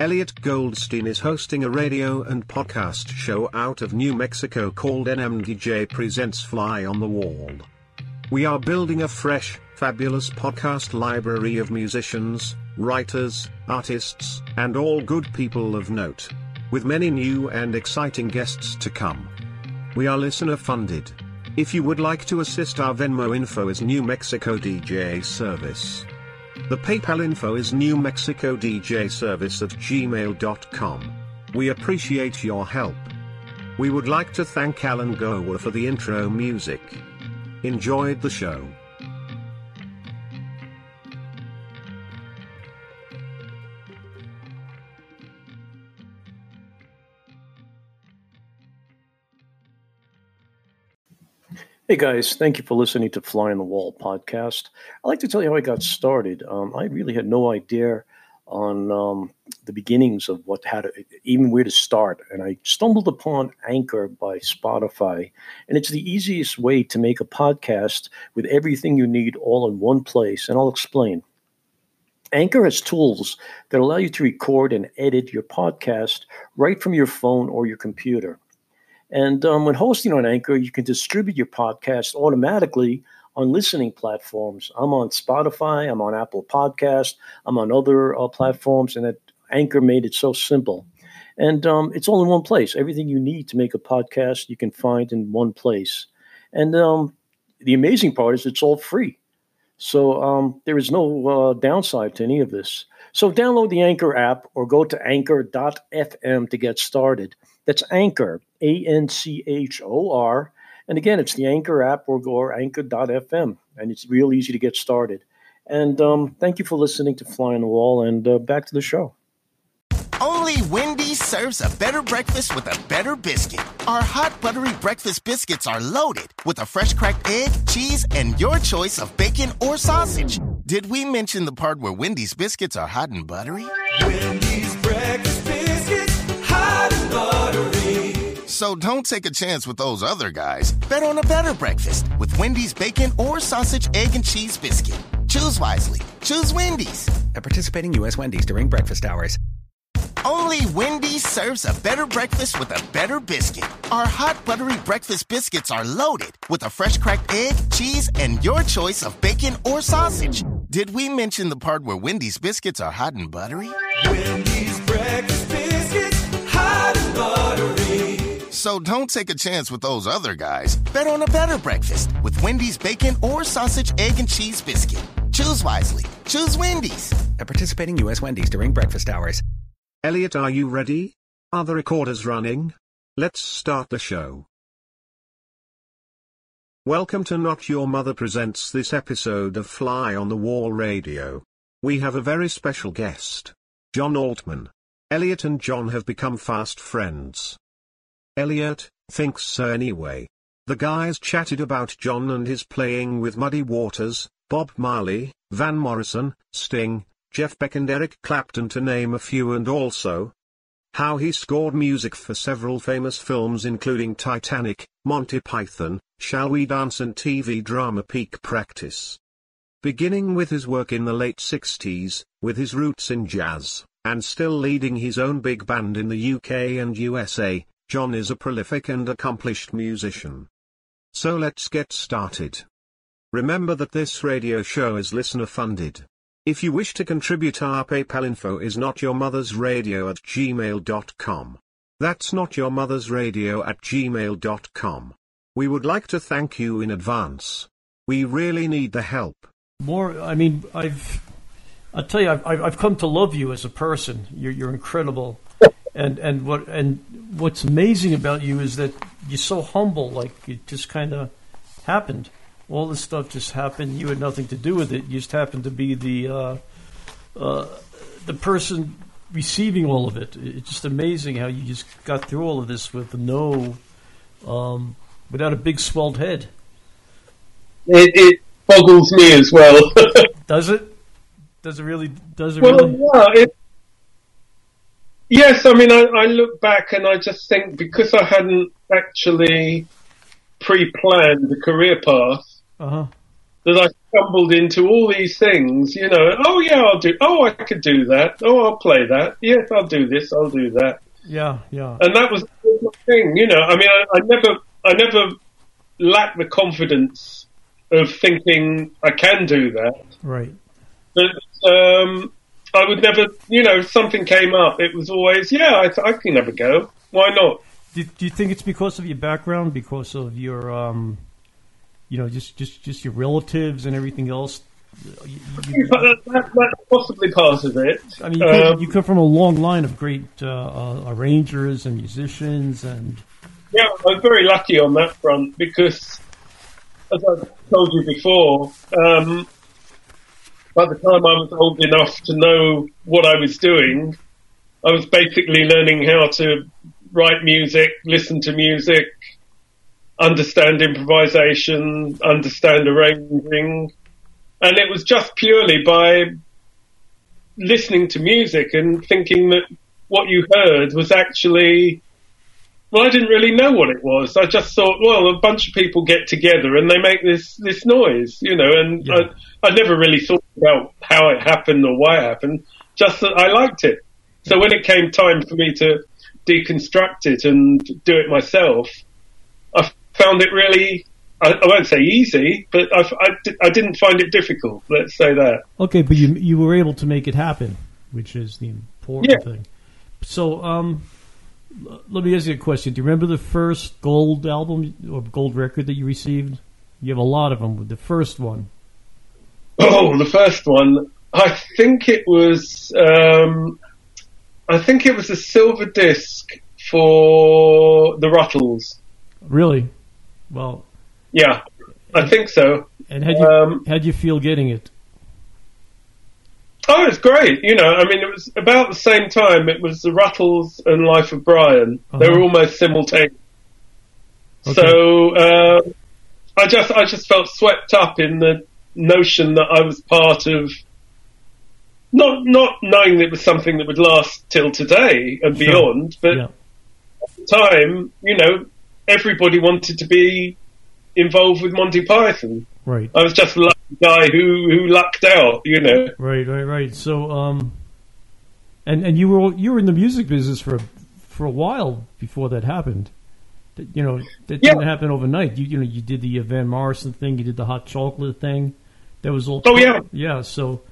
Eliot Goldstein is hosting a radio and podcast show out of New Mexico called NMDJ Presents Fly on the Wall. We are building a fresh, fabulous podcast library of musicians, writers, artists, and all good people of note. With many new and exciting guests to come. We are listener funded. If you would like to assist our Venmo info is New Mexico DJ Service. The PayPal info is New Mexico DJ Service at gmail.com. We appreciate your help. We would like to thank Alan Gower for the intro music. Enjoyed the show. Hey guys, thank you for listening to Fly on the Wall podcast. I'd like to tell you how I got started. Um, I really had no idea on um, the beginnings of what how to even where to start, and I stumbled upon Anchor by Spotify, and it's the easiest way to make a podcast with everything you need all in one place. And I'll explain. Anchor has tools that allow you to record and edit your podcast right from your phone or your computer. And um, when hosting on Anchor, you can distribute your podcast automatically on listening platforms. I'm on Spotify, I'm on Apple Podcast, I'm on other uh, platforms, and that Anchor made it so simple. And um, it's all in one place. Everything you need to make a podcast, you can find in one place. And um, the amazing part is it's all free. So um, there is no uh, downside to any of this. So download the Anchor app or go to anchor.fm to get started. That's Anchor, A N C H O R. And again, it's the Anchor app or go or anchor.fm. And it's real easy to get started. And um, thank you for listening to Fly on the Wall. And uh, back to the show. Only Wendy's serves a better breakfast with a better biscuit. Our hot buttery breakfast biscuits are loaded with a fresh cracked egg, cheese, and your choice of bacon or sausage. Did we mention the part where Wendy's biscuits are hot and buttery? Wendy's So don't take a chance with those other guys. Bet on a better breakfast with Wendy's bacon or sausage, egg, and cheese biscuit. Choose wisely. Choose Wendy's. At participating U.S. Wendy's during breakfast hours. Only Wendy's serves a better breakfast with a better biscuit. Our hot buttery breakfast biscuits are loaded with a fresh cracked egg, cheese, and your choice of bacon or sausage. Did we mention the part where Wendy's biscuits are hot and buttery? Wendy's breakfast biscuits, hot and buttery. So don't take a chance with those other guys. Bet on a better breakfast with Wendy's bacon or sausage, egg, and cheese biscuit. Choose wisely. Choose Wendy's. At participating U.S. Wendy's during breakfast hours. Eliot, are you ready? Are the recorders running? Let's start the show. Welcome to Not Your Mother Presents this episode of Fly on the Wall Radio. We have a very special guest. John Altman. Eliot and John have become fast friends. Eliot, thinks so anyway. The guys chatted about John and his playing with Muddy Waters, Bob Marley, Van Morrison, Sting, Jeff Beck and Eric Clapton to name a few and also how he scored music for several famous films including Titanic, Monty Python, Shall We Dance and TV drama Peak Practice. Beginning with his work in the late 60s, with his roots in jazz, and still leading his own big band in the UK and USA, John is a prolific and accomplished musician. So let's get started. Remember that this radio show is listener funded. If you wish to contribute our PayPal info is notyourmothersradio at gmail.com. That's notyourmothersradio at gmail.com. We would like to thank you in advance. We really need the help. More, I mean, I've, I'll tell you, I've, I've come to love you as a person. You're, you're incredible. And, and what, and what's amazing about you is that you're so humble, like it just kind of happened all this stuff just happened. You had nothing to do with it. You just happened to be the uh, uh, the person receiving all of it. It's just amazing how you just got through all of this with no, um, without a big swelled head. It, it boggles me as well. does it? Does it really? Does it well, really? yeah, it, yes. I mean, I, I look back and I just think because I hadn't actually pre-planned the career path Uh huh. that I stumbled into all these things, you know. Oh yeah, I'll do. Oh, I could do that. Oh, I'll play that. Yes, I'll do this. I'll do that. Yeah, yeah. And that was the thing, you know. I mean, I, I never, I never lacked the confidence of thinking I can do that. Right. But um, I would never, you know, if something came up, it was always, yeah, I, I can a go. Why not? Do, do you think it's because of your background, because of your, um, you know, just, just, just your relatives and everything else? You- you- That, that, that's possibly part of it. I mean, you come, Um, you come from a long line of great uh, uh, arrangers and musicians, and Yeah, I'm very lucky on that front because, as I've told you before, um, by the time I was old enough to know what I was doing, I was basically learning how to write music, listen to music, understand improvisation, understand arranging, and it was just purely by listening to music and thinking that what you heard was actually well, I didn't really know what it was. I just thought, well, a bunch of people get together and they make this this noise, you know. And Yeah. I, I never really thought about how it happened or why it happened. Just that I liked it. So when it came time for me to deconstruct it and do it myself, I found it really. I, I won't say easy, but I, I, I didn't find it difficult. Let's say that. okay, but you you were able to make it happen, which is the important Yeah. thing. So, um, let me ask you a question. Do you remember the first gold album or gold record that you received? You have a lot of them. The first one, Oh, the first one. I think it was. Um, I think it was a silver disc for the Ruttles. really? Well, Yeah, I think so. and how you Um, how'd you feel getting it? Oh, it's great. You know, I mean, it was about the same time. It was the Ruttles and Life of Brian. They Uh-huh. were almost simultaneous. Okay. So uh, I just, I just felt swept up in the notion that I was part of. Not, not knowing that it was something that would last till today and Sure. beyond, but yeah, time, you know, everybody wanted to be involved with Monty Python. right. I was just a lucky guy who, who lucked out, you know. Right, right, right. So, um, and and you were you were in the music business for for a while before that happened. You know, that Yeah. didn't happen overnight. You you know, you did the Van Morrison thing, you did the hot chocolate thing. That was all. Oh, yeah. yeah. So,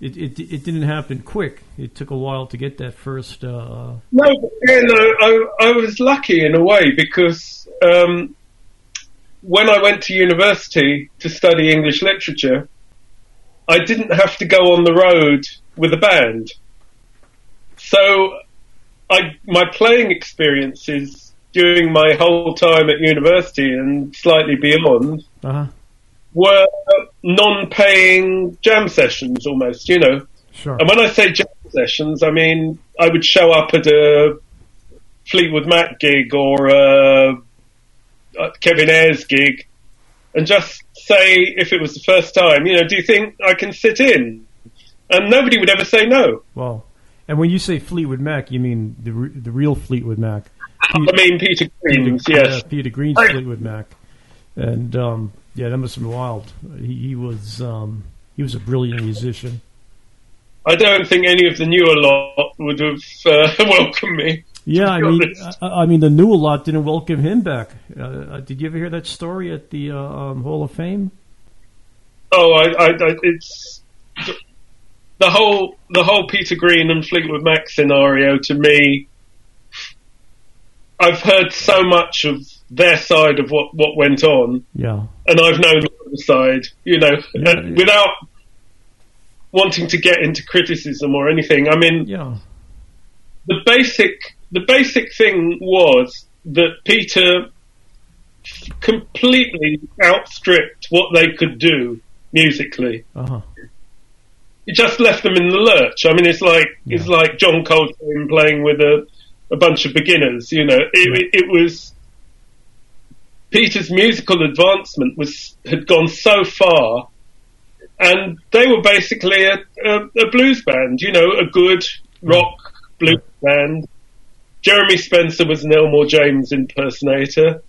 it it it didn't happen quick. It took a while to get that first. Uh, No, but yeah, no, I, I was lucky in a way because um, when I went to university to study English literature, I didn't have to go on the road with a band. So, I my playing experiences during my whole time at university and slightly beyond uh were non-paying jam sessions almost, you know. Sure. And when I say jam sessions, I mean I would show up at a Fleetwood Mac gig or a, a Kevin Ayers gig and just say, if it was the first time, you know, do you think I can sit in? And nobody would ever say no. Well, and when you say Fleetwood Mac, you mean the re- the real Fleetwood Mac. I mean, Peter Green's, Peter, yes. yeah, Peter Green's Fleetwood Mac, and um, yeah, that must have been wild. He, he was um, he was a brilliant musician. I don't think any of the newer lot would have uh, welcomed me. Yeah, I mean. I, I mean, the new lot didn't welcome him back. Uh, uh, did you ever hear that story at the uh, um, Hall of Fame? Oh, I, I, I, it's the whole the whole Peter Green and Fleetwood Mac scenario. To me, I've heard so much of their side of what what went on, Yeah, and I've known the other side. You know, Yeah, yeah. without wanting to get into criticism or anything. I mean, yeah, the basic the basic thing was that Peter completely outstripped what they could do musically. uh huh. It just left them in the lurch. I mean, it's like it's like John Coltrane playing with a a bunch of beginners. You know, it, it, it was Peter's musical advancement was had gone so far, and they were basically a, a, a blues band. You know, a good rock blues band. Jeremy Spencer was an Elmore James impersonator.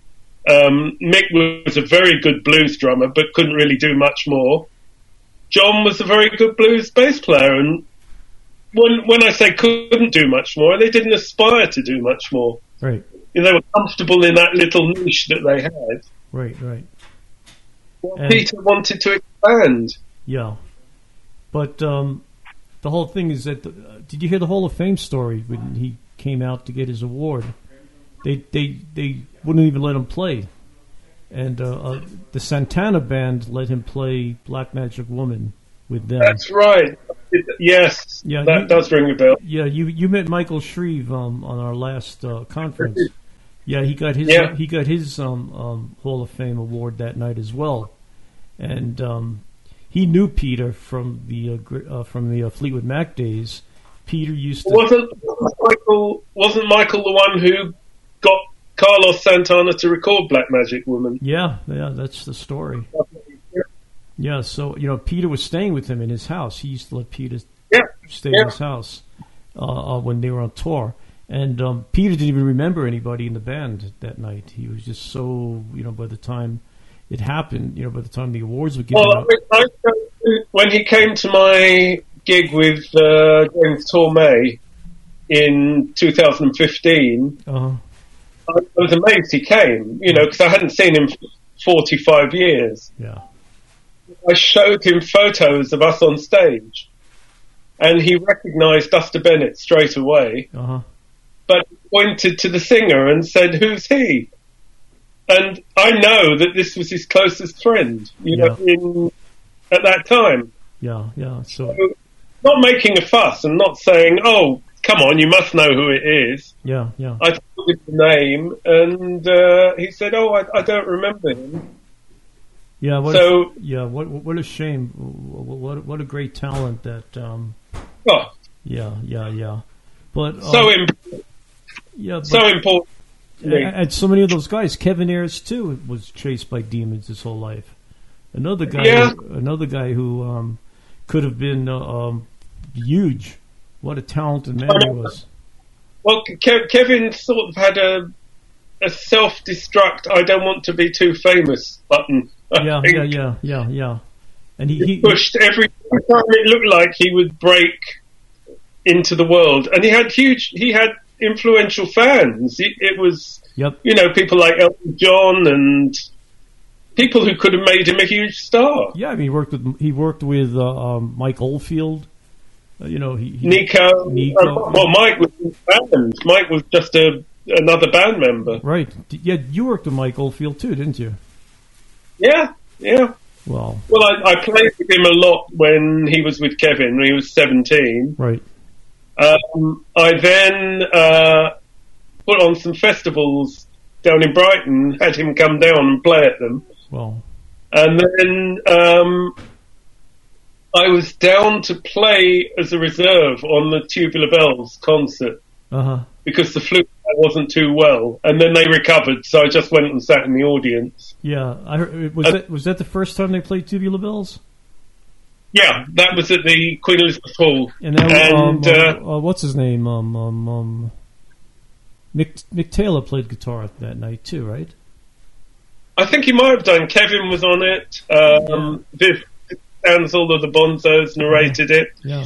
Um, Mick was a very good blues drummer, but couldn't really do much more. John was a very good blues bass player, and when when I say couldn't do much more, they didn't aspire to do much more. Right, You know, they were comfortable in that little niche that they had. right, right. Well, And- Peter wanted to expand. Yeah, but um, the whole thing is that. Uh, did you hear the Hall of Fame story when he came out to get his award? They they they wouldn't even let him play, and uh, uh, the Santana band let him play Black Magic Woman with them. That's right. Yes, Yeah, that you- does ring a bell. Yeah, you you met Michael Shrieve um, on our last uh, conference. Yeah, he got his Yeah. he got his um, um, Hall of Fame award that night as well, and um, he knew Peter from the uh, uh, from the uh, Fleetwood Mac days. Peter used to Wasn't wasn't Michael? Wasn't Michael the one who got Carlos Santana to record Black Magic Woman? yeah yeah that's the story. Yeah, so you know Peter was staying with him in his house. He used to let Peter Yeah, stay in his house uh, uh, when they were on tour. And um, Peter didn't even remember anybody in the band that night. He was just so, you know, by the time it happened, you know, by the time the awards were given Well, out. when he came to my gig with uh, James Tormey in 2015, Uh-huh. I was amazed he came. You know, because I hadn't seen him for 45 years. Yeah. I showed him photos of us on stage, and he recognised Duster Bennett straight away. Uh-huh. But pointed to the singer and said, "Who's he?" And I know that this was his closest friend, you know, in at that time. Yeah, yeah. So, Not making a fuss and not saying, "Oh, come on, you must know who it is." yeah, yeah. I told him the name, and uh, he said, "Oh, I, I don't remember him." Yeah, what So- yeah, what what a shame. What what, a great talent that um Oh, yeah, yeah, yeah. But um, so im- yeah, but, so important. and, so many of those guys, Kevin Ayers too was chased by demons his whole life. Another guy Yeah. another guy who um could have been uh, um huge. What a talented man he was. Well, Ke- Kevin sort of had a a self-destruct. I don't want to be too famous button. I Yeah, think. yeah, yeah, yeah, yeah. And he, he pushed every time it looked like he would break into the world, and he had huge. He had influential fans. It, it was, yep, you know, people like Elton John and people who could have made him a huge star. yeah. I mean, he worked with he worked with uh, um, Mike Oldfield. Uh, you know, he, he Nico, Nico. uh, well, Mike was band. Mike was just a another band member. right. Yeah, you worked with Mike Oldfield too, didn't you? Yeah, yeah. Well, Well, I, I played with him a lot when he was with Kevin. When he was seventeen. right. Um, I then uh, put on some festivals down in Brighton, had him come down and play at them. Well, And then um, I was down to play as a reserve on the Tubular Bells concert uh huh. because the flute wasn't too well. And then they recovered, so I just went and sat in the audience. Yeah, I heard, was Uh, that was that the first time they played Tubular Bells? Yeah, that was at the Queen Elizabeth Hall. And then um, And, uh, uh, what's his name? Um, um, um, Mick Mick Taylor played guitar that night too, right? I think he might have done. Kevin was on it. Um, Viv Stanshall of the Bonzos narrated it. Yeah.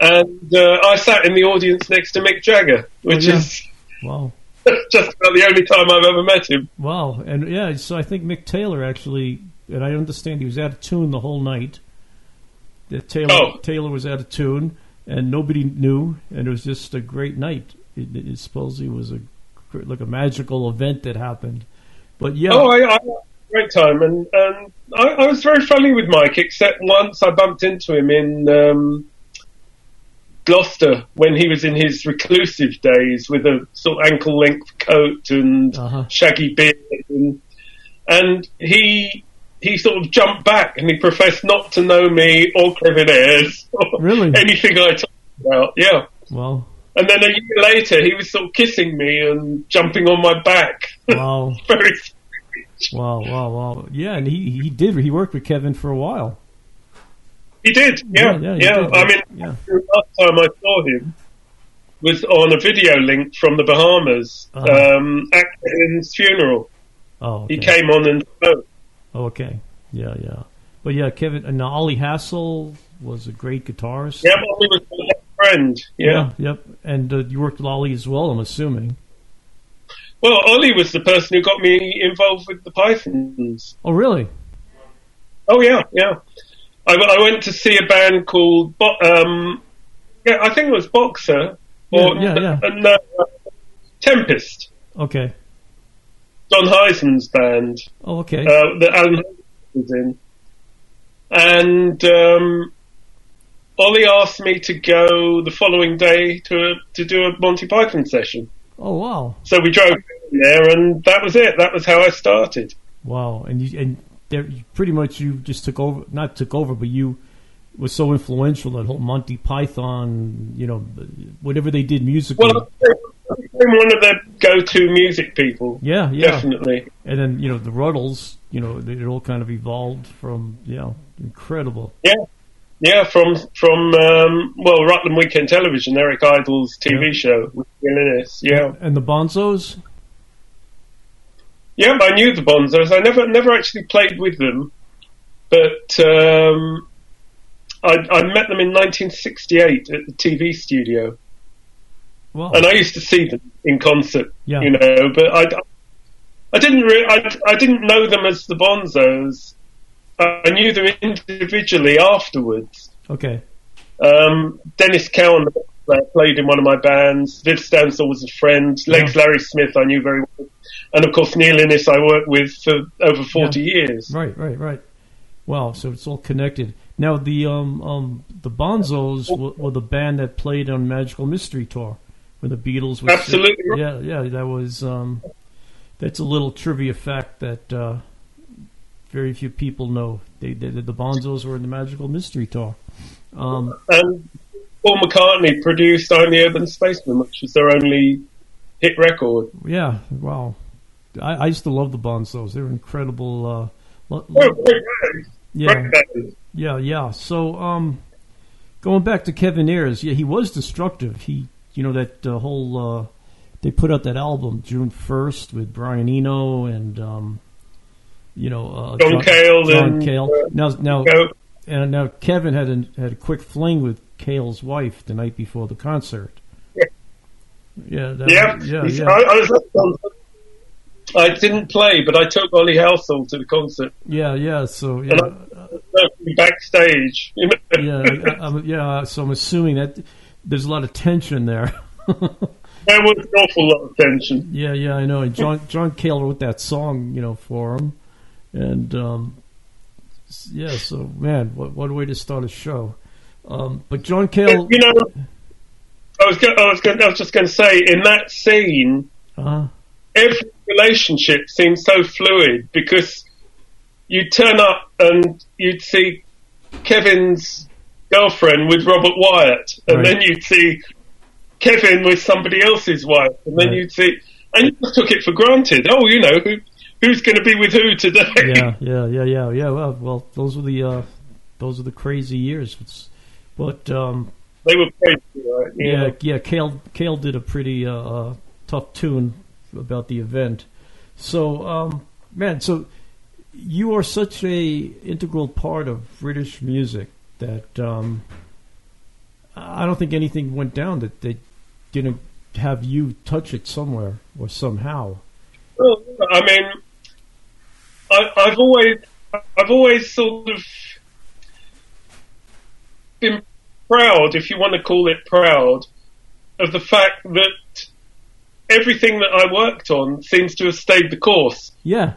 And uh, I sat in the audience next to Mick Jagger, which Oh, yeah. is Wow. just about the only time I've ever met him. Wow. And yeah, so I think Mick Taylor actually, and I understand he was out of tune the whole night. That Taylor Oh. Taylor was out of tune, and nobody knew, and it was just a great night. It, it supposedly was a like a magical event that happened. But yeah, Oh, I, I great time, and, and I, I was very friendly with Mike, except once I bumped into him in um, Gloucester when he was in his reclusive days with a sort of ankle length coat and Uh-huh. shaggy beard, and, and he he sort of jumped back and he professed not to know me or Kevin Ayers or Really? anything I talked about. Yeah. well, And then a year later, he was sort of kissing me and jumping on my back. wow, Very strange. wow, wow, wow. Yeah, and he he did. He worked with Kevin for a while. He did, yeah, Yeah, yeah. yeah, did. I mean, Yeah. the last time I saw him was on a video link from the Bahamas Uh-huh. um, at Kevin's funeral. Oh, He came on and spoke. Okay. Yeah, yeah. But yeah, Kevin and Ollie Halsall was a great guitarist. Yeah, Ollie was my best friend. Yeah. yep. And uh, you worked with Ollie as well, I'm assuming. Well, Ollie was the person who got me involved with the Pythons. Oh, really? Oh yeah, yeah. I, I went to see a band called Bo- um, yeah, I think it was Boxer or Yeah, yeah, yeah. uh, no, uh, Tempest. Okay. Jon Hiseman's band Oh, okay. uh, that Alan was in, and um, Ollie asked me to go the following day to to do a Monty Python session. oh, wow. So we drove there, and that was it. That was how I started. Wow. And you and there, pretty much you just took over, not took over, but you was so influential that whole Monty Python, you know, whatever they did musically. Well, I became one of the go-to music people. yeah, yeah. Definitely. And then you know the Ruttles, you know, it all kind of evolved from you know incredible. Yeah, yeah. From from um, well, Rutland Weekend Television, Eric Idle's TV Yeah. show with Neil Innes. Yeah, And the Bonzos, yeah. I knew the Bonzos. I never never actually played with them, but um, I, I met them in 1968 at the TV studio, wow, and I used to see them in concert. Yeah. You know, but I. I didn't re- I, I didn't know them as the Bonzos. I knew them individually afterwards. okay, Um, Dennis Cowan played in one of my bands. Viv Stanshall was a friend. Legs Larry Smith I knew very well. And of course Neil Innes I worked with for over 40 years. right, right, right. Wow, so it's all connected. Now the um um the Bonzos were, were the band that played on Magical Mystery Tour when the Beatles was Absolutely right. yeah yeah that was um that's a little trivia fact that uh, very few people know. They, they the Bonzos were in the Magical Mystery Tour. Um, And Paul McCartney produced I'm the Urban Spaceman, which was their only hit record. yeah, wow. I, I used to love the Bonzos. They were incredible. Uh, lo- lo- great band. yeah. Yeah, yeah. So, um, going back to Kevin Ayers, yeah, he was destructive. He, you know, that uh, whole uh, they put out that album June first with Brian Eno and um, you know uh, John Cale John and, Cale. uh, now, now, and now Kevin had a, had a quick fling with Cale's wife the night before the concert. Yeah. Yeah, that, Yeah, yeah, yeah. I, I was at the concert. I didn't play, but I took Ollie Halsall to the concert. yeah, yeah. So yeah, backstage. yeah, I, yeah. So I'm assuming that there's a lot of tension there. There was an awful lot of tension. Yeah, yeah, I know. And John John Cale wrote that song, you know, for him, and um, yeah. So man, what what a way to start a show. Um, but John Cale, You know, I was, go- I was, I was just going to say, in that scene, uh, every relationship seems so fluid because you turn up and you'd see Kevin's girlfriend with Robert Wyatt, and Right. then you'd see Kevin with somebody else's wife, and then Right. you'd see, and you just took it for granted. Oh, you know, who, who's going to be with who today? yeah, yeah, yeah, yeah, yeah. Well, well, those were the uh, those were the crazy years. It's, but um, They were crazy, right? you yeah, yeah. Cale Cale did a pretty uh, uh, tough tune about the event. So, um, man, so you are such a integral part of British music that um, I don't think anything went down that they didn't have you touch it somewhere or somehow. Well, I mean, I, I've always, I've always sort of been proud, if you want to call it proud, of the fact that everything that I worked on seems to have stayed the course. Yeah,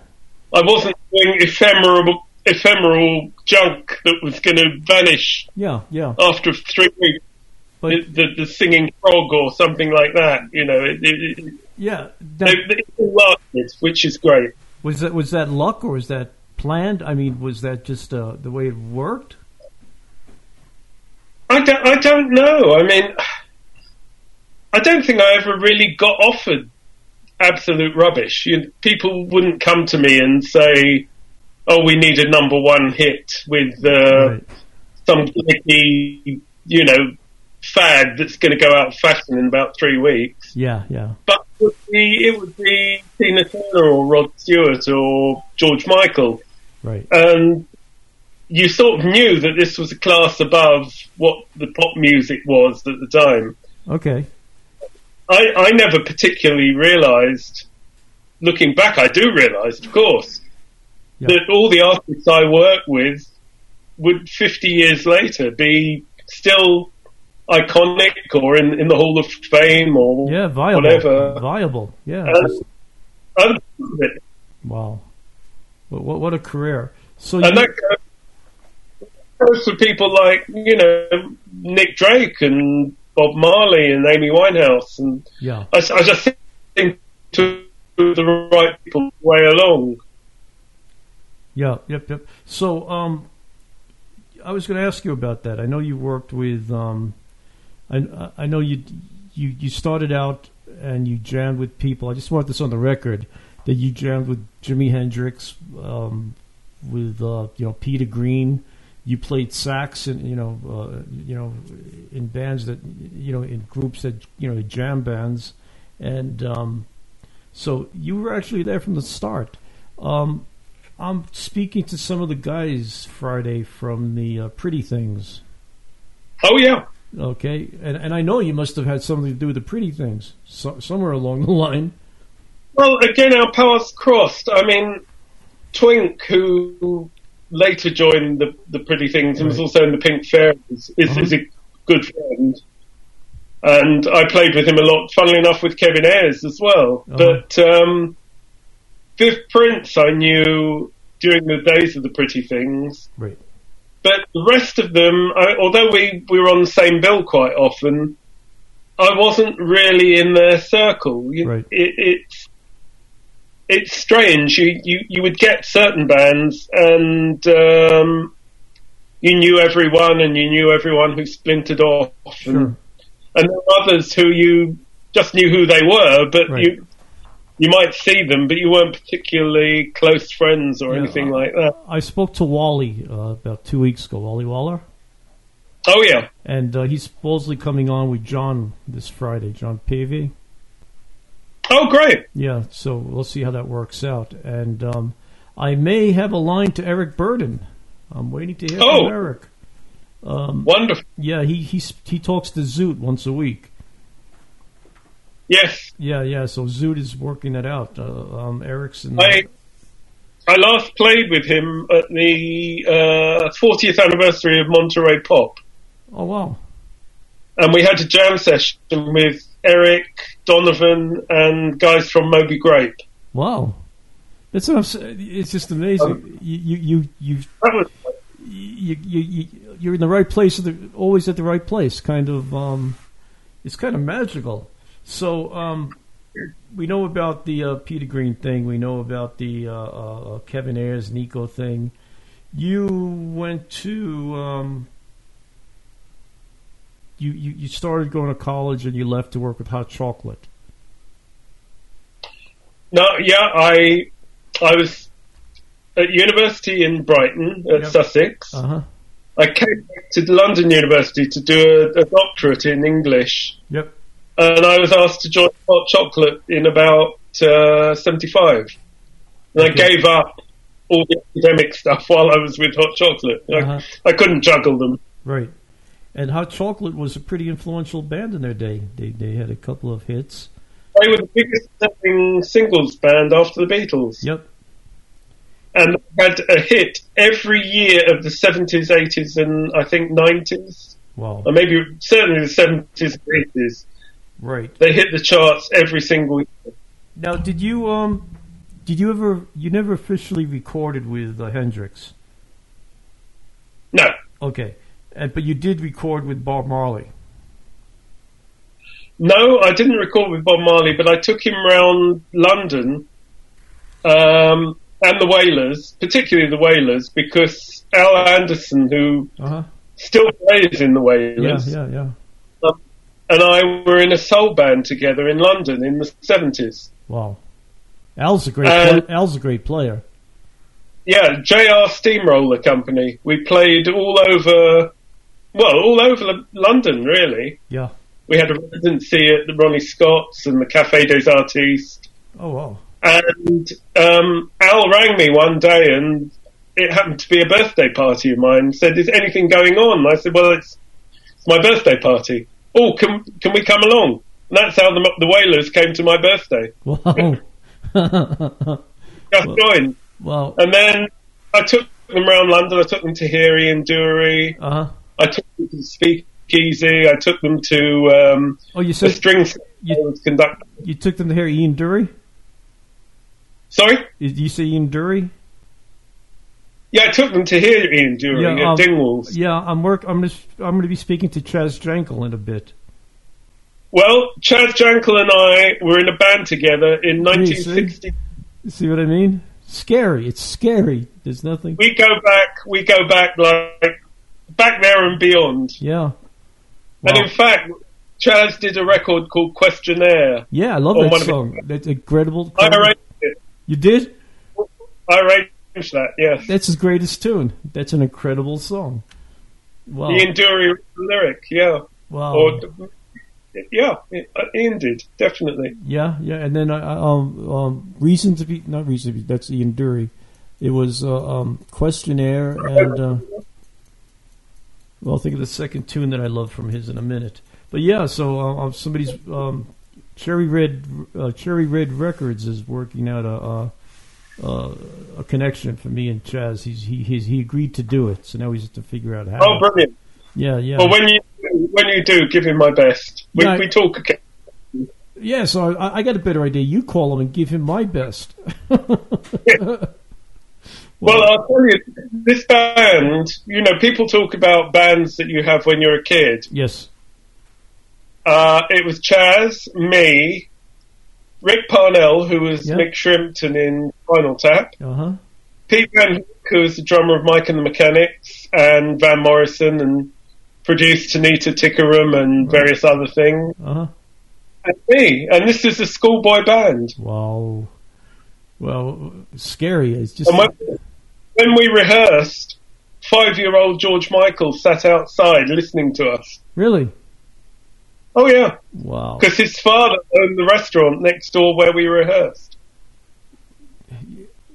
I wasn't doing ephemeral, ephemeral junk that was going to vanish yeah, yeah. after three weeks. But The, the, the singing frog or something like that, you know, it, it, it, yeah, that, all lasted, which is great. was that was that luck or was that planned? I mean, was that just uh, the way it worked? I don't, I don't know. I mean, I don't think I ever really got offered absolute rubbish. You, people wouldn't come to me and say, "Oh, we need a number one hit with uh, Right. some gimmicky, you know, fad that's going to go out of fashion in about three weeks." Yeah, yeah, But it would be, it would be Tina Turner or Rod Stewart or George Michael, right. and you sort of knew that this was a class above what the pop music was at the time. Okay. I, I never particularly realised, looking back, I do realise, of course, Yeah. that all the artists I work with would 50 years later be still iconic or in, in the Hall of Fame or Yeah, viable. whatever. Viable. Yeah. Just- I'm proud of it. wow. What, what, what a career. So And you, that goes, goes for people like, you know, Nick Drake and Bob Marley and Amy Winehouse. And yeah. I, I just think to the right people way along. Yeah, yep, yep. So, um, I was going to ask you about that. I know you worked with, um, I, I know you, you, you started out and you jammed with people. I just want this on the record that you jammed with Jimi Hendrix, um, with uh, you know Peter Green. You played sax and you know, uh, you know, in bands that you know, in groups that you know, jam bands, and um, so you were actually there from the start. Um, I'm speaking to some of the guys Friday from the uh, Pretty Things. Oh, yeah. Okay, and and I know you must have had something to do with the Pretty Things so, somewhere along the line. Well, again, our paths crossed. I mean, Twink, who later joined the, the Pretty Things and was also in the Pink Fairies, is, Uh-huh. is a good friend. And I played with him a lot, funnily enough, with Kevin Ayers as well. Uh-huh. But um, Viv Prince, I knew during the days of the Pretty Things. Right. But the rest of them, I, although we, we were on the same bill quite often, I wasn't really in their circle. You, Right. it, it's it's strange. You, you you would get certain bands, and um, you knew everyone, and you knew everyone who splintered off, Sure. and, and there were others who you just knew who they were, but Right. you you might see them, but you weren't particularly close friends or Yeah, anything uh, like that. I spoke to Wally uh, about two weeks ago, Wally Waller, Oh yeah. and uh, he's supposedly coming on with John this Friday, John Povey. Oh great. Yeah, so we'll see how that works out. And um, I may have a line to Eric Burdon. I'm waiting to hear Oh. from Eric. Wonderful. Yeah, he he he talks to Zoot once a week. Yes. Yeah, yeah. So Zoot is working that out. Uh, um, I I last played with him at the uh, 40th anniversary of Monterey Pop, Oh wow. and we had a jam session with Eric Donovan and guys from Moby Grape. Wow. That's what I'm saying. It's just amazing. Um, you, you, you, you, you, you, you're in the right place, always at the right place. Kind of, um, it's kind of magical. So, um, we know about the uh, Peter Green thing. We know about the uh, uh, Kevin Ayers Nico thing. You went to, um, you, you, you started going to college and you left to work with Hot Chocolate. no, yeah. I I was at university in Brighton at Yep. Sussex. Uh huh. I came back to London University to do a, a doctorate in English, Yep. And I was asked to join Hot Chocolate in about uh, 75. And I gave up all the academic stuff while I was with Hot Chocolate. I, Uh-huh. I couldn't juggle them. Right. And Hot Chocolate was a pretty influential band in their day. They they had a couple of hits. They were the biggest selling singles band after the Beatles. Yep. And had a hit every year of the 70s, 80s, and I think 90s. Wow. Or maybe certainly the 70s and 80s. Right. They hit the charts every single year. Now, did you um, did you ever? You never officially recorded with uh, Hendrix. No. Okay. And, but you did record with Bob Marley. No, I didn't record with Bob Marley, but I took him round London um, and the Wailers, particularly the Wailers, because Al Anderson, who Uh huh. still plays in the Wailers. Yeah. Yeah. Yeah. And I were in a soul band together in London in the 70s. Wow. Al's a great. Pla- Al's a great player. Yeah, JR Steamroller Company. We played all over, well, all over London, really. Yeah. We had a residency at the Ronnie Scott's and the Café des Artistes. Oh wow. And um, Al rang me one day and it happened to be a birthday party of mine. Said, "Is anything going on?" I said, "Well, it's, it's my birthday party. Oh, can can we come along?" And that's how the the Wailers came to my birthday. Wow. Just joined, Wow. and then I took them around London. I took them to hear Ian Dury. uh huh. I took them to Speakeasy. I took them to um, Oh, you the said string you- you took them to hear Ian Dury. Sorry. Did you say Ian Dury? Yeah, I took them to hear Ian Dury Yeah, at um, Dingwalls. Yeah, I'm work. I'm just. I'm going to be speaking to Chaz Jankel in a bit. Well, Chaz Jankel and I were in a band together in 1960. See what I mean? Scary. It's scary. There's nothing. We go back, we go back like back there and beyond. Yeah. And in fact, Chaz did a record called Questionnaire. Yeah, I love that song. That's incredible. I arranged it. You did? I arranged that. Yes, That's his greatest tune. That's an incredible song. Wow. Ian Dury lyric. Yeah, wow. or yeah, Ian did definitely. Yeah, yeah, and then I I- um um reason to be not reason to be that's Ian Dury. It was uh, um questionnaire and uh, well, I'll think of the second tune that I love from his in a minute. But yeah, so uh, um, somebody's um, Cherry Red uh, Cherry Red Records is working out a. a uh, a connection for me and Chaz. He's he he's, he agreed to do it, so now we just have to figure out how. Oh, brilliant! yeah, yeah. Well, when you when you do, give him my best. We, Yeah. we talk. Again. Yeah, so I, I got a better idea. You call him and give him my best. Well, I'll tell you, this band. You know, people talk about bands that you have when you're a kid. yes. Uh, it was Chaz, me, Rick Parnell, who was Yeah. Mick Shrimpton in Spinal Tap, Uh huh. Pete Van Hooke, who was the drummer of Mike and the Mechanics, and Van Morrison, and produced Tanita Tikaram and various other things, Uh huh. and me. And this is a schoolboy band. Wow. Well, scary. It's just when, when we rehearsed, five-year-old George Michael sat outside listening to us. really Oh yeah, wow. because his father owned the restaurant next door where we rehearsed.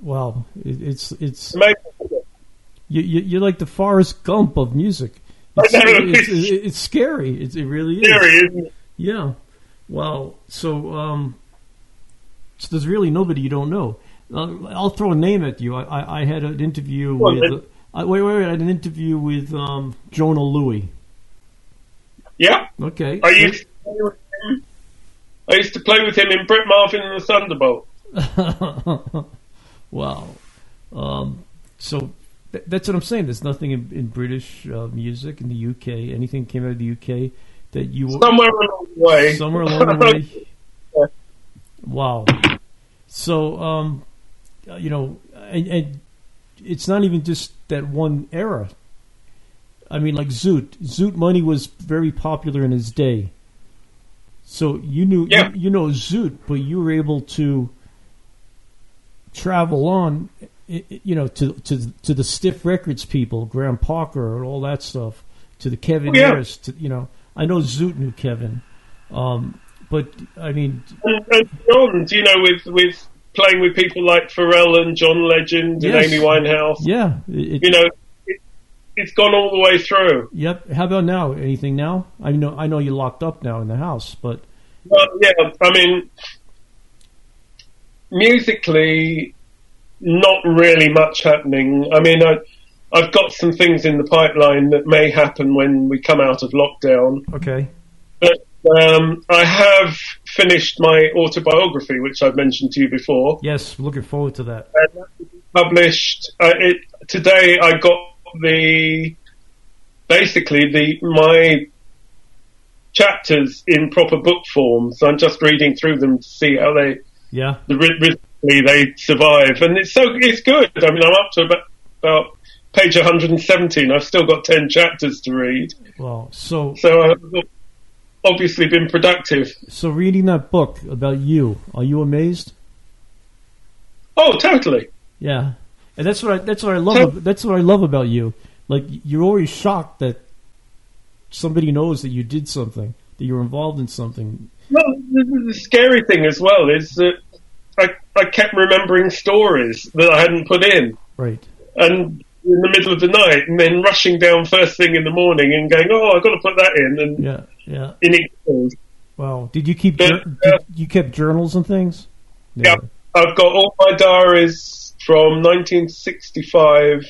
Wow. It, it's it's Amazing. you, you you're like the Forrest Gump of music. It's, know. it's, it's, it's scary. It's, it really is. Scary, isn't it? Yeah. Wow. So um, so there's really nobody you don't know. Uh, I'll throw a name at you. I I, I had an interview with. I, wait, wait, wait! I had an interview with um, Jona Lewie. Yeah. Okay. I used, to play with him. I used to play with him in Brett Marvin and the Thunderbolt. wow. Um, so th- that's what I'm saying. There's nothing in, in British uh, music in the UK. Anything came out of the UK that you Somewhere along the way. somewhere along the way. Wow. So, um, you know, and, and it's not even just that one era. I mean, like Zoot. Zoot money was very popular in his day. So you knew, Yeah. you, you know, Zoot, but you were able to travel on, you know, to to to the Stiff Records people, Graham Parker, and all that stuff, to the Kevin Oh, yeah. Harris. To, you know, I know Zoot knew Kevin, um, but I mean, and, and beyond, you know, with, with playing with people like Pharrell and John Legend Yes. and Amy Winehouse, yeah, it, you know, it's gone all the way through. Yep. How about now? Anything now? I know. I know you're locked up now in the house, but But yeah, I mean, musically, not really much happening. I mean, I, I've got some things in the pipeline that may happen when we come out of lockdown. okay. But um, I have finished my autobiography, which I've mentioned to you before. Yes, looking forward to that. Published uh, it today. I got the basically the my chapters in proper book form. So I'm just reading through them to see how they Yeah. the they survive, and it's so it's good. I mean, I'm up to about, about page 117. I've still got 10 chapters to read, Well, so so I've obviously been productive. so reading that book about you, are you amazed? Oh, totally. Yeah. And that's what I that's what I love. That's what I love about you. Like you're always shocked that somebody knows that you did something, that you're involved in something. Well, the, the scary thing as well is that I, I kept remembering stories that I hadn't put in. Right. and in the middle of the night, and then rushing down first thing in the morning and going, "Oh, I've got to put that in," and Yeah, yeah. in it. Wow. Did you keep Yeah. jour- did you kept journals and things? Yeah, I've got all my diaries from 1965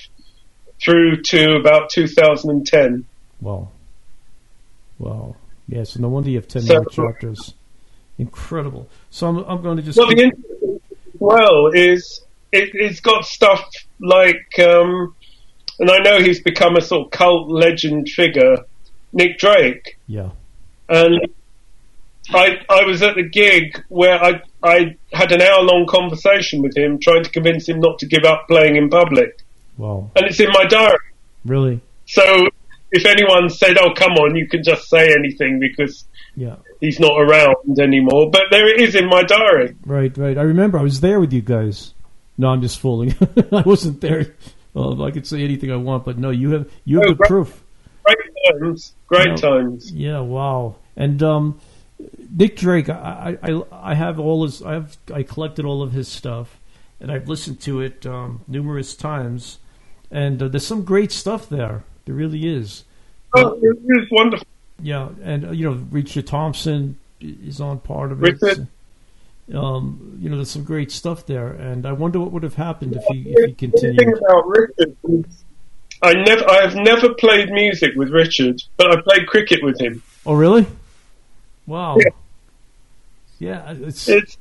through to about 2010. Wow. Wow. Yeah. So no wonder you have ten So- more chapters. Incredible. So I'm I'm going to just Well, keep- the interesting well is it, it's got stuff like, um, and I know he's become a sort of cult legend figure, Nick Drake, yeah. and I I was at the gig where I I had an hour long conversation with him, trying to convince him not to give up playing in public, Wow. and it's in my diary. Really? So if anyone said, "Oh, come on, you can just say anything because Yeah. he's not around anymore," but there it is in my diary. Right. Right. I remember I was there with you guys. No, I'm just fooling. I wasn't there. Well, I could say anything I want, but no, you have you have Oh, the right. proof. Great times, great No. times. Yeah, wow. And um, Nick Drake, I, I, I- have all his, I have, I collected all of his stuff, and I've listened to it um, numerous times, and uh, there's some great stuff there. There really is. Oh, it was wonderful. Yeah, and uh, you know, Richard Thompson is on part of it. Richard. Um, you know, there's some great stuff there, and I wonder what would have happened if he if he The thing continued. about Richard I never, I have never played music with Richard, but I played cricket with him. Oh, really? Wow. Yeah. Yeah, it's It's,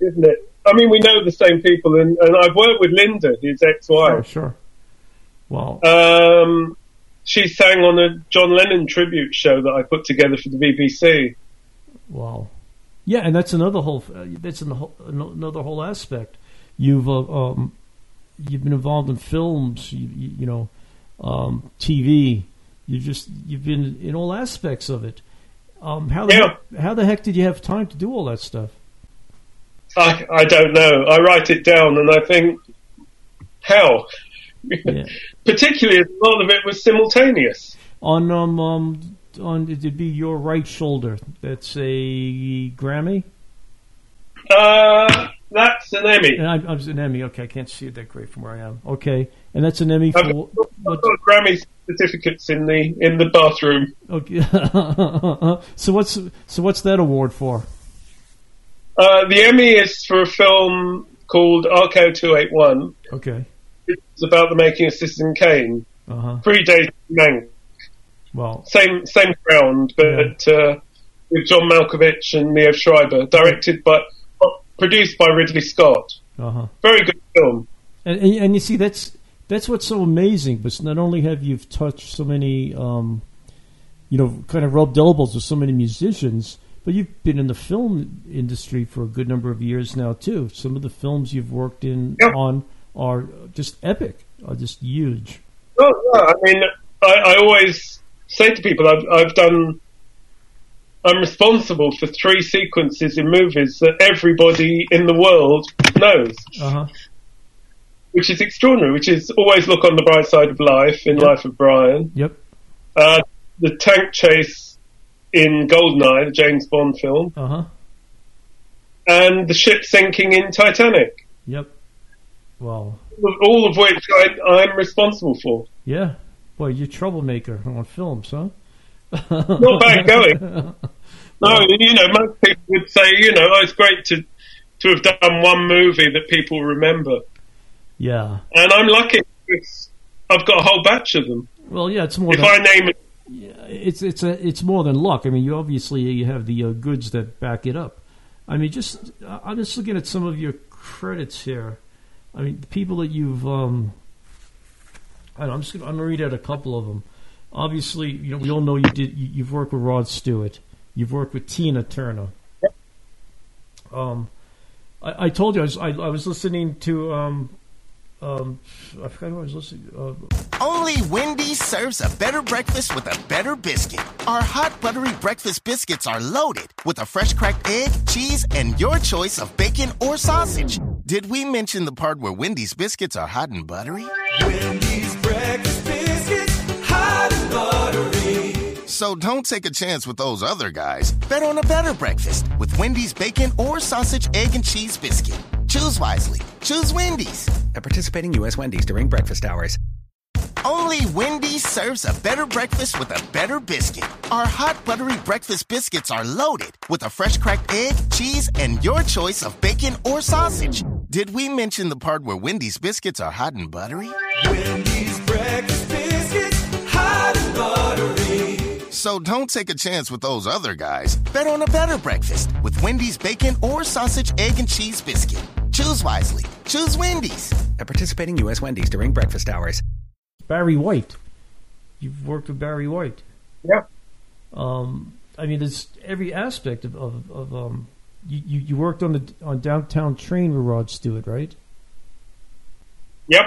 isn't it? I mean, we know the same people, and, and I've worked with Linda, his ex-wife. sure. Wow. Um, she sang on a John Lennon tribute show that I put together for the BBC. Wow. Yeah, and that's another whole. Uh, that's an, another whole aspect. You've uh, um, you've been involved in films, you, you, you know, um, TV. You just you've been in all aspects of it. Um, how the Yeah. heck, how the heck did you have time to do all that stuff? I, I don't know. I write it down, and I think how. Yeah. Particularly, as a lot of it was simultaneous. On um, um on it'd be your right shoulder. That's a Grammy. Uh, that's an Emmy. And I, I was an Emmy. Okay, I can't see it that great from where I am. Okay, and that's an Emmy I've for got, what? I've got Grammy certificates in the in the bathroom. Okay. so what's so what's that award for? Uh, the Emmy is for a film called RKO 281. Okay. It's about the making of Citizen Kane. Uh huh. Predates Mank. Well, Same same ground, but uh, with John Malkovich and Liev Schreiber. Directed by, produced by Ridley Scott. uh huh. Very good film. And, and and you see that's that's what's so amazing. But not only have you touched so many, um, you know, kind of rubbed elbows with so many musicians, but you've been in the film industry for a good number of years now too. Some of the films you've worked in Yeah. on are just epic, are just huge. Oh, yeah, I mean, I, I always say to people, I've, I've done, I'm responsible for three sequences in movies that everybody in the world knows, Uh huh. which is extraordinary, which is always look on the bright side of life in Yep. Life of Brian. Yep. Uh, the tank chase in Goldeneye, the James Bond film, Uh huh. and the ship sinking in Titanic. Yep. Wow. All of which I, I'm responsible for. Yeah. Boy, you're a troublemaker on films, huh? Not bad going. No, you know, most people would say, you know, oh, it's great to to have done one movie that people remember, Yeah. and I'm lucky because I've got a whole batch of them. Well, yeah, it's more If than I name it, it's it's a it's more than luck. I mean, you obviously you have the uh, goods that back it up. I mean, just I- I'm just looking at some of your credits here. I mean, the people that you've um, I don't know, I'm just gonna, I'm gonna read out a couple of them. Obviously, you know we all know you did. You, you've worked with Rod Stewart. You've worked with Tina Turner. Um, I, I told you I was I, I was listening to um, um, I forgot who I was listening. Uh, Only Wendy's serves a better breakfast with a better biscuit. Our hot buttery breakfast biscuits are loaded with a fresh cracked egg, cheese, and your choice of bacon or sausage. Did we mention the part where Wendy's biscuits are hot and buttery? Wendy's So don't take a chance with those other guys. Bet on a better breakfast with Wendy's bacon or sausage, egg, and cheese biscuit. Choose wisely. Choose Wendy's. at participating U.S. Wendy's during breakfast hours. Only Wendy's serves a better breakfast with a better biscuit. Our hot buttery breakfast biscuits are loaded with a fresh cracked egg, cheese, and your choice of bacon or sausage. Did we mention the part where Wendy's biscuits are hot and buttery? So don't take a chance with those other guys. Bet on a better breakfast with Wendy's bacon or sausage, egg, and cheese biscuit. Choose wisely. Choose Wendy's. At participating U.S. Wendy's during breakfast hours. Barry White. You've worked with Barry White. Yeah. Um, I mean, there's every aspect of, of, of um, you, you, you worked on the on downtown train with Rod Stewart, right? Yep.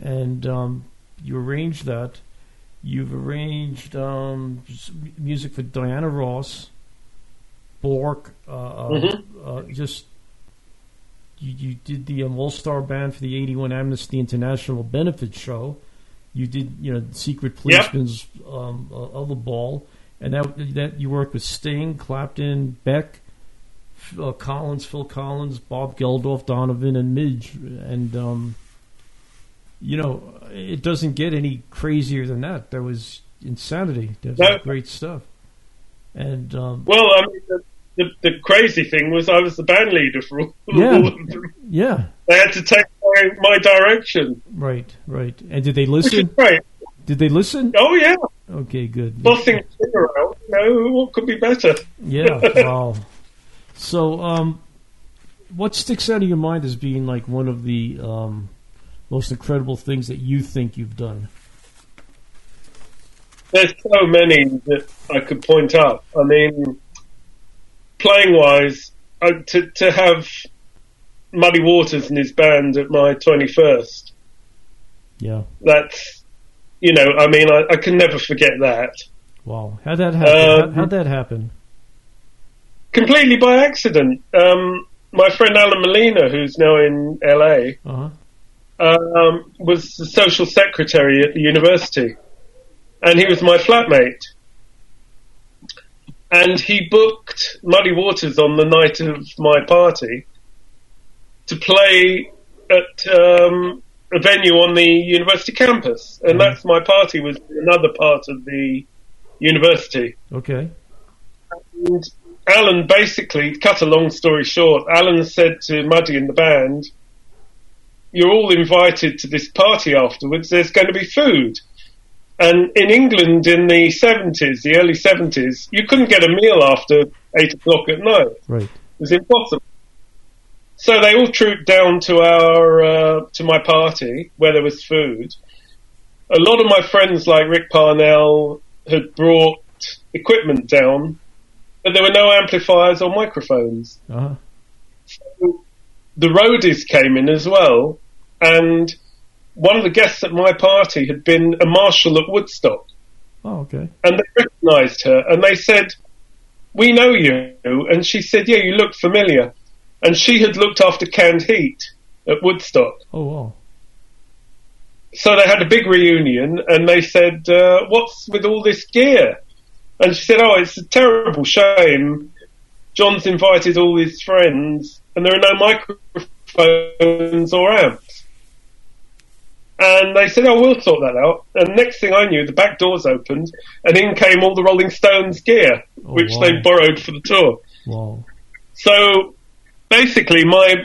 And um, you arranged that. You've arranged um, music for Diana Ross, Björk, uh, uh, Mhm. uh, just you, you did the um, All Star Band for the '81 Amnesty International benefit show. You did, you know, Secret Yep. Policeman's um, uh, other ball, and that that you worked with Sting, Clapton, Beck, uh, Collins, Phil Collins, Bob Geldof, Donovan, and Midge, and um, you know, it doesn't get any crazier than that. There was insanity. There's No. great stuff, and um, Well, I mean, the, the, the crazy thing was I was the band leader for all, Yeah. all of them. yeah, They had to take my, my direction, right, right. And did they listen? great. Did they listen? Oh, yeah. Okay, good. Out. You what could be better? Yeah, wow. So, um, what sticks out of your mind as being like one of the um, most incredible things that you think you've done? There's so many that I could point out. I mean, playing wise, uh, to to have Muddy Waters and his band at my twenty first. Yeah, That's you know, I mean, I, I can never forget that. wow. How'd that happen? Um, How, how'd that happen? Completely by accident. Um, my friend Alan Molina, who's now in LA, Uh huh. Um, was the social secretary at the university, and he was my flatmate. And he booked Muddy Waters on the night of my party to play at um, a venue on the university campus, and that's my party was another part of the university. Okay. And Alan basically, cut a long story short, Alan said to Muddy and the band, You're all invited to this party afterwards, there's going to be food. And in England in the 70s, the early 70s, you couldn't get a meal after 8 o'clock at night. Right. It was impossible. So they all trooped down to our, uh, to my party where there was food. A lot of my friends like Rick Parnell had brought equipment down but there were no amplifiers or microphones. Uh huh. The roadies came in as well, and one of the guests at my party had been a marshal at Woodstock, Oh, okay. and they recognised her, and they said, "We know you," and she said, "Yeah, you look familiar," and she had looked after Canned Heat at Woodstock. Oh, wow. So they had a big reunion, and they said, uh, "What's with all this gear?" And she said, "Oh, it's a terrible shame. John's invited all his friends, and there are no microphones or amps." And they said, "Oh, we'll sort that out." And next thing I knew, the back doors opened, and in came all the Rolling Stones gear, Oh, which wow. they borrowed for the tour. Wow. So basically, my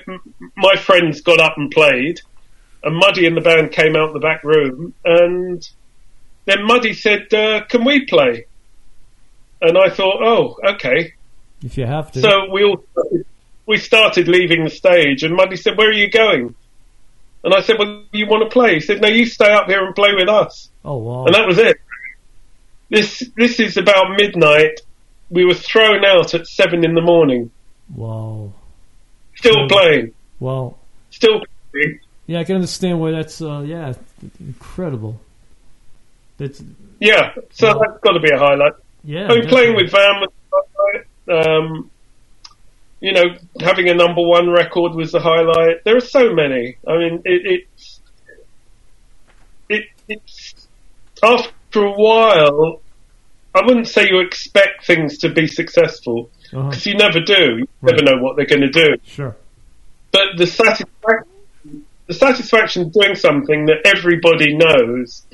my friends got up and played, and Muddy and the band came out the back room, and then Muddy said, uh, "Can we play?" And I thought, "Oh, okay." If you have to. So we all we started leaving the stage, and Muddy said, "Where are you going?" And I said, "Well, you want to play?" He said, "No, you stay up here and play with us." oh, wow. And that was it. This this is about midnight. We were thrown out at seven in the morning, wow. still Hmm. playing, Wow. still playing. yeah, I can understand why that's, uh, yeah, incredible. That's, Yeah, so Wow. that's got to be a highlight. yeah. I mean, playing with Van was. Um, you know, having a number one record was the highlight. There are so many. I mean, it, it's it, it's after a while. I wouldn't say you expect things to be successful Uh-huh. because you never do. You Right. never know what they're going to do. Sure. But the satisfaction the satisfaction of doing something that everybody knows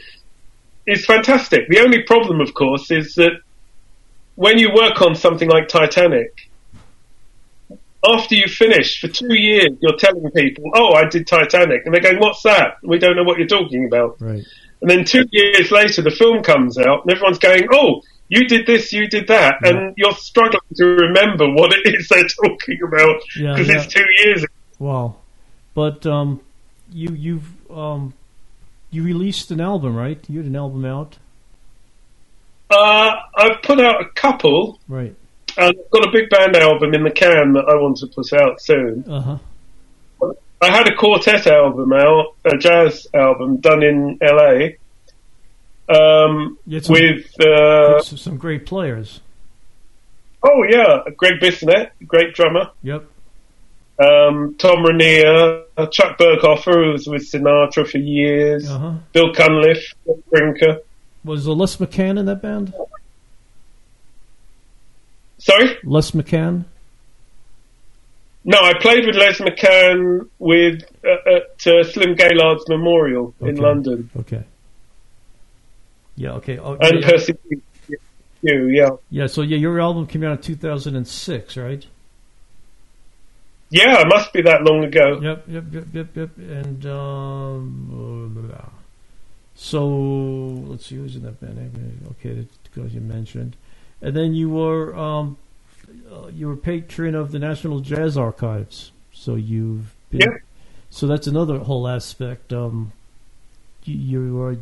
is fantastic. The only problem, of course, is that when you work on something like Titanic, after you finish for two years, you're telling people, "Oh, I did Titanic," and they're going, "What's that?" We don't know what you're talking about. Right. And then two years later, the film comes out, and everyone's going, "Oh, you did this, you did that," and you're struggling to remember what it is they're talking about Yeah, because yeah. it's two years. ago. Wow. But um, you you've um, you released an album, right? You had an album out, Uh, I've put out a couple, right? And I've got a big band album in the can that I want to put out soon. Uh huh. I had a quartet album out, a jazz album done in LA, um, some, with uh, some great players. oh yeah, Greg Bissonette, great drummer. Yep. um, Tom Ranier, uh, Chuck Berghofer, who was with Sinatra for years, Uh huh. Bill Cunliffe, Brinker. Was uh, Les McCann in that band? Sorry? Les McCann. No, I played with Les McCann with uh, at uh, Slim Gaillard's Memorial in London, Okay. Yeah. Okay. Oh, and yeah, Percy Pugh, yeah. yeah. So yeah, your album came out in 2006, right? Yeah, it must be that long ago. Yep, yep, yep, yep, yep. And um, so let's see who's in that band. Okay, because you mentioned, and then you were um, uh, you were patron of the National Jazz Archives. So you've been, Yeah. So that's another whole aspect. Um, you, you are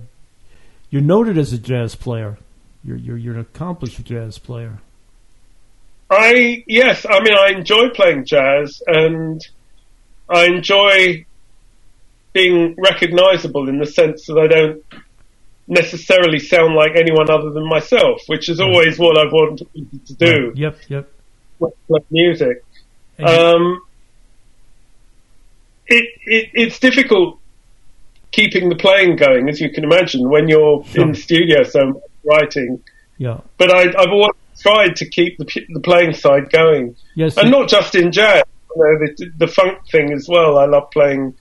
you're noted as a jazz player. You're you're you're an accomplished jazz player. I yes, I mean I enjoy playing jazz and I enjoy being recognisable in the sense that I don't necessarily sound like anyone other than myself, which is always what I've wanted to do Yep, yep. music. And Um, it, it it's difficult keeping the playing going, as you can imagine, when you're Sure. in the studio so writing. yeah. But I, I've always tried to keep the, the playing side going Yes. and not just in jazz. You know, the, the funk thing as well. I love playing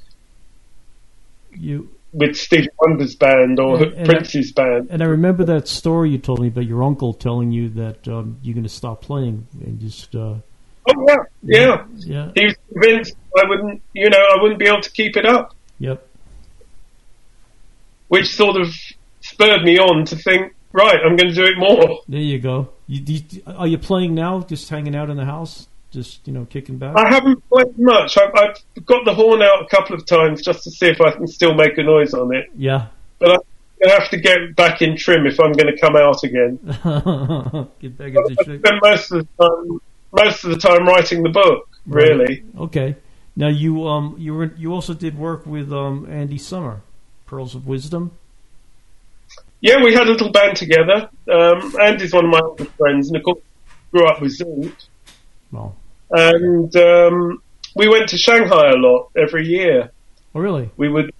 you with Stevie Wonder's band or And- and Prince's band. And I remember that story you told me about your uncle telling you that um, you're going to stop playing and just uh, Oh yeah, yeah. yeah, He was convinced I wouldn't, you know, I wouldn't be able to keep it up, yep, which sort of spurred me on to think, right, I'm going to do it more. there you go. You, you- are you playing now? Just hanging out in the house, just you know, kicking back. I haven't played much. I've, I've got the horn out a couple of times just to see if I can still make a noise on it, yeah, but I have to get back in trim if I'm going to come out again. get back into shape. spend most of the time, most of the time writing the book. Really, Okay. Now you um you were you also did work with um Andy Summer, Pearls of Wisdom. yeah, we had a little band together. Um, Andy's one of my friends, and of course, grew up with Zoot. Well, And um, we went to Shanghai a lot every year. oh really? We would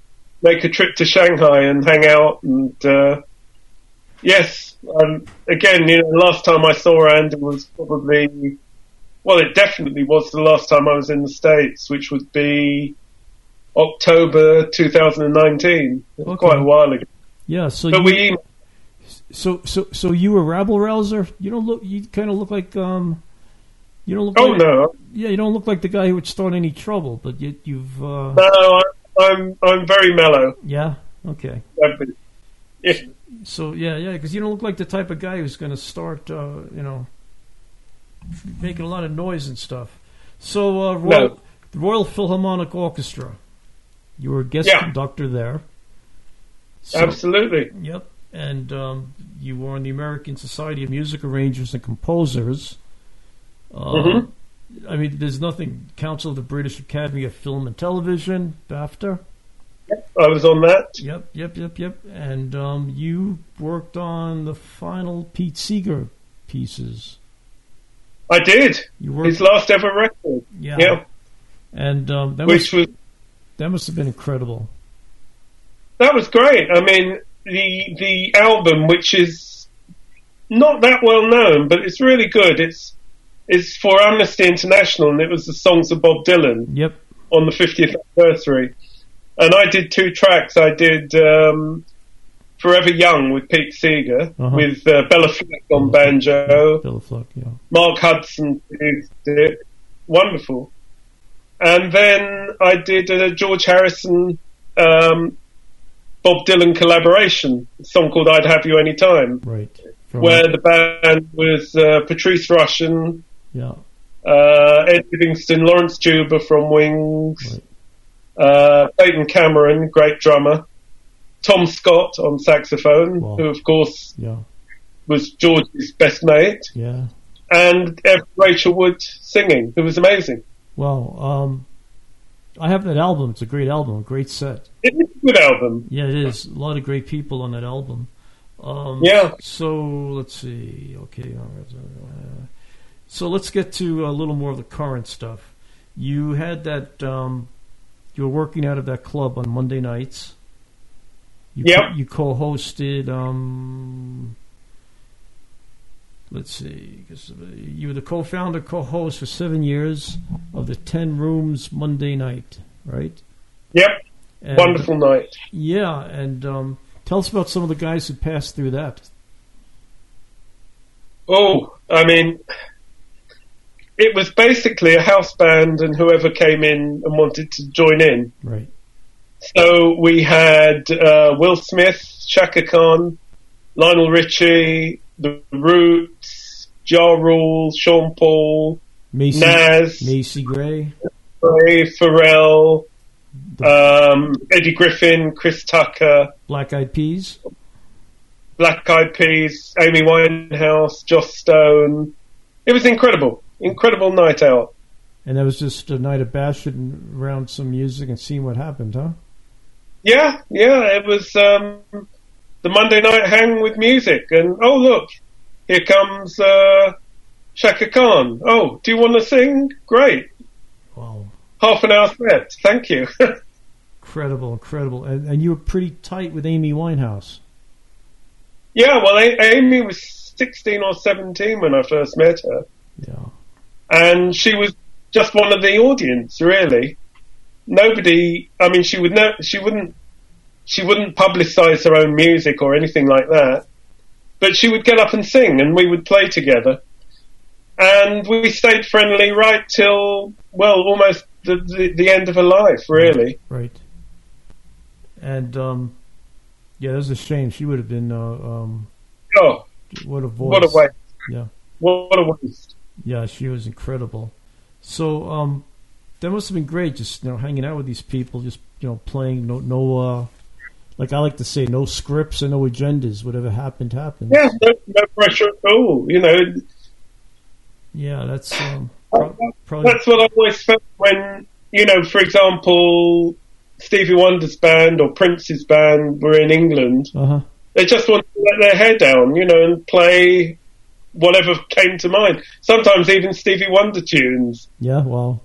make a trip to Shanghai and hang out. And uh, yes, um, again, you know, the last time I saw Andy was probably, well, it definitely was the last time I was in the States, which would be October 2019. Okay. Quite a while ago. Yeah. So But you, we so so so you were rabble rouser. You don't look. You kind of look like um. You don't look. Oh like, no, Yeah, you don't look like the guy who would start any trouble, but you, you've. Uh, no, I'm I'm very mellow. yeah. Okay. Yeah, So yeah, yeah, because you don't look like the type of guy who's going to start, uh, you know, making a lot of noise and stuff. So uh, Royal, No. the Royal Philharmonic Orchestra, you were a guest Yeah. conductor there. So, absolutely. Yep, and um, you were on the American Society of Music Arrangers and Composers. Uh, Mhm. I mean, there's nothing. Council of the British Academy of Film and Television, BAFTA. I was on that. Yep, yep, yep, yep. And um, you worked on the final Pete Seeger pieces. I did. You worked, His last ever record. yeah. Yeah. And um, that Which must was that must have been incredible. that was great. I mean, the the album, which is not that well known, but it's really good. It's it's for Amnesty International, and it was the songs of Bob Dylan Yep. on the 50th anniversary. and I did two tracks. I did um, "Forever Young" with Pete Seeger, Uh-huh. with uh, Béla Fleck on banjo, Bill Fluck, yeah. Mark Hudson did it. Wonderful. And then I did a George Harrison, um, Bob Dylan collaboration, a song called "I'd Have You Anytime," Right. From- where the band was uh, Patrice Rushen, yeah. uh, Ed Livingston, Laurence Juber from Wings, uh, Peyton Cameron, great drummer, Tom Scott on saxophone, Wow. who of course Yeah. was George's best mate, Yeah. and Rachel Wood singing, who was amazing. Well, um, I have that album. It's a great album, a great set. It is a good album. Yeah, it is. A lot of great people on that album. Um, Yeah. So let's see. Okay. all right, uh, So let's get to a little more of the current stuff. You had that. Um, you were working out of that club on Monday nights. You Yep. co- you co-hosted. Um, let's see. 'cause, uh, You were the co-founder, co-host for seven years of the Ten Rooms Monday Night, right? Yep, And- wonderful night. yeah, and um, tell us about some of the guys who passed through that. Oh, I mean, it was basically a house band, and whoever came in and wanted to join in. Right. So we had uh, Will Smith, Chaka Khan, Lionel Richie, The Roots, Ja Rule, Sean Paul, Macy, Nas, Macy Gray. Ray Pharrell, um, Eddie Griffin, Chris Tucker, Black Eyed Peas. Black Eyed Peas, Amy Winehouse, Joss Stone. It was incredible, incredible night out. And that was just a night of bashing around some music and seeing what happened, huh? Yeah, yeah, it was um, the Monday night hang with music, and oh look, here comes uh, Chaka Khan. Oh, do you want to sing? Great, Wow. half an hour set. Thank you. Incredible, incredible. And, and you were pretty tight with Amy Winehouse. yeah, well, A- Amy was sixteen or seventeen when I first met her, Yeah. And she was just one of the audience, really. Nobody, I mean, she would no, she wouldn't, she wouldn't publicize her own music or anything like that. But she would get up and sing, and we would play together. And we stayed friendly right till, well, almost the, the, the end of her life, really. Right. And, um, yeah, that was a shame. She would have been, uh, um, Oh, what a voice. what a waste. Yeah. What a waste. Yeah, she was incredible. So, um, that must have been great, just you know, hanging out with these people, just you know, playing. No, no, uh, like I like to say, no scripts and no agendas. Whatever happened, happened. Yeah, no, no pressure at all. You know, Yeah, that's um, pro- probably That's what I always felt when, you know, for example, Stevie Wonder's band or Prince's band were in England. uh huh. They just wanted to let their hair down, you know, and play whatever came to mind. Sometimes even Stevie Wonder tunes. Yeah, well,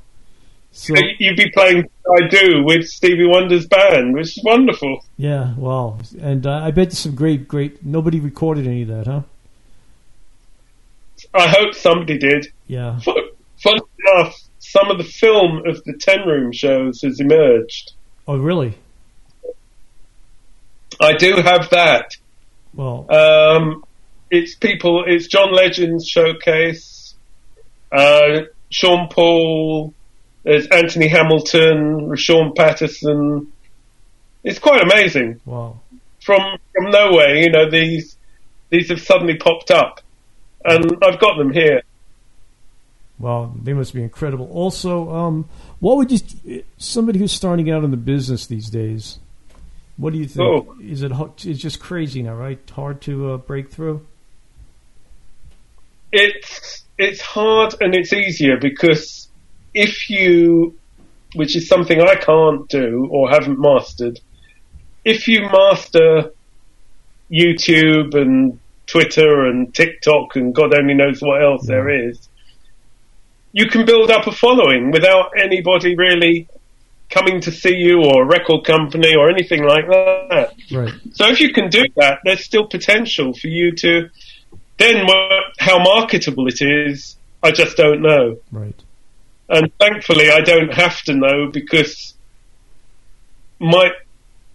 so You'd be playing I Do with Stevie Wonder's band, which is wonderful. yeah, well, and uh, I bet some great, great. Nobody recorded any of that, huh? I hope somebody did. Yeah, Fun fun enough, some of the film of the Ten Room shows has emerged. Oh, really? I do have that. Well, Um, it's people. It's John Legend's showcase. Uh, Sean Paul. There's Anthony Hamilton. Sean Patterson. It's quite amazing. wow. From from nowhere, you know these these have suddenly popped up, and I've got them here. Well, they must be incredible. Also, um, what would you somebody who's starting out in the business these days? What do you think? Oh. Is it it's just crazy now, right? Hard to uh, break through. It's it's hard and it's easier because if you, which is something I can't do or haven't mastered, if you master YouTube and Twitter and TikTok and God only knows what else there is, you can build up a following without anybody really coming to see you or a record company or anything like that. Right. So if you can do that, there's still potential for you to. Then what, how marketable it is, I just don't know. Right. And thankfully, I don't have to know because my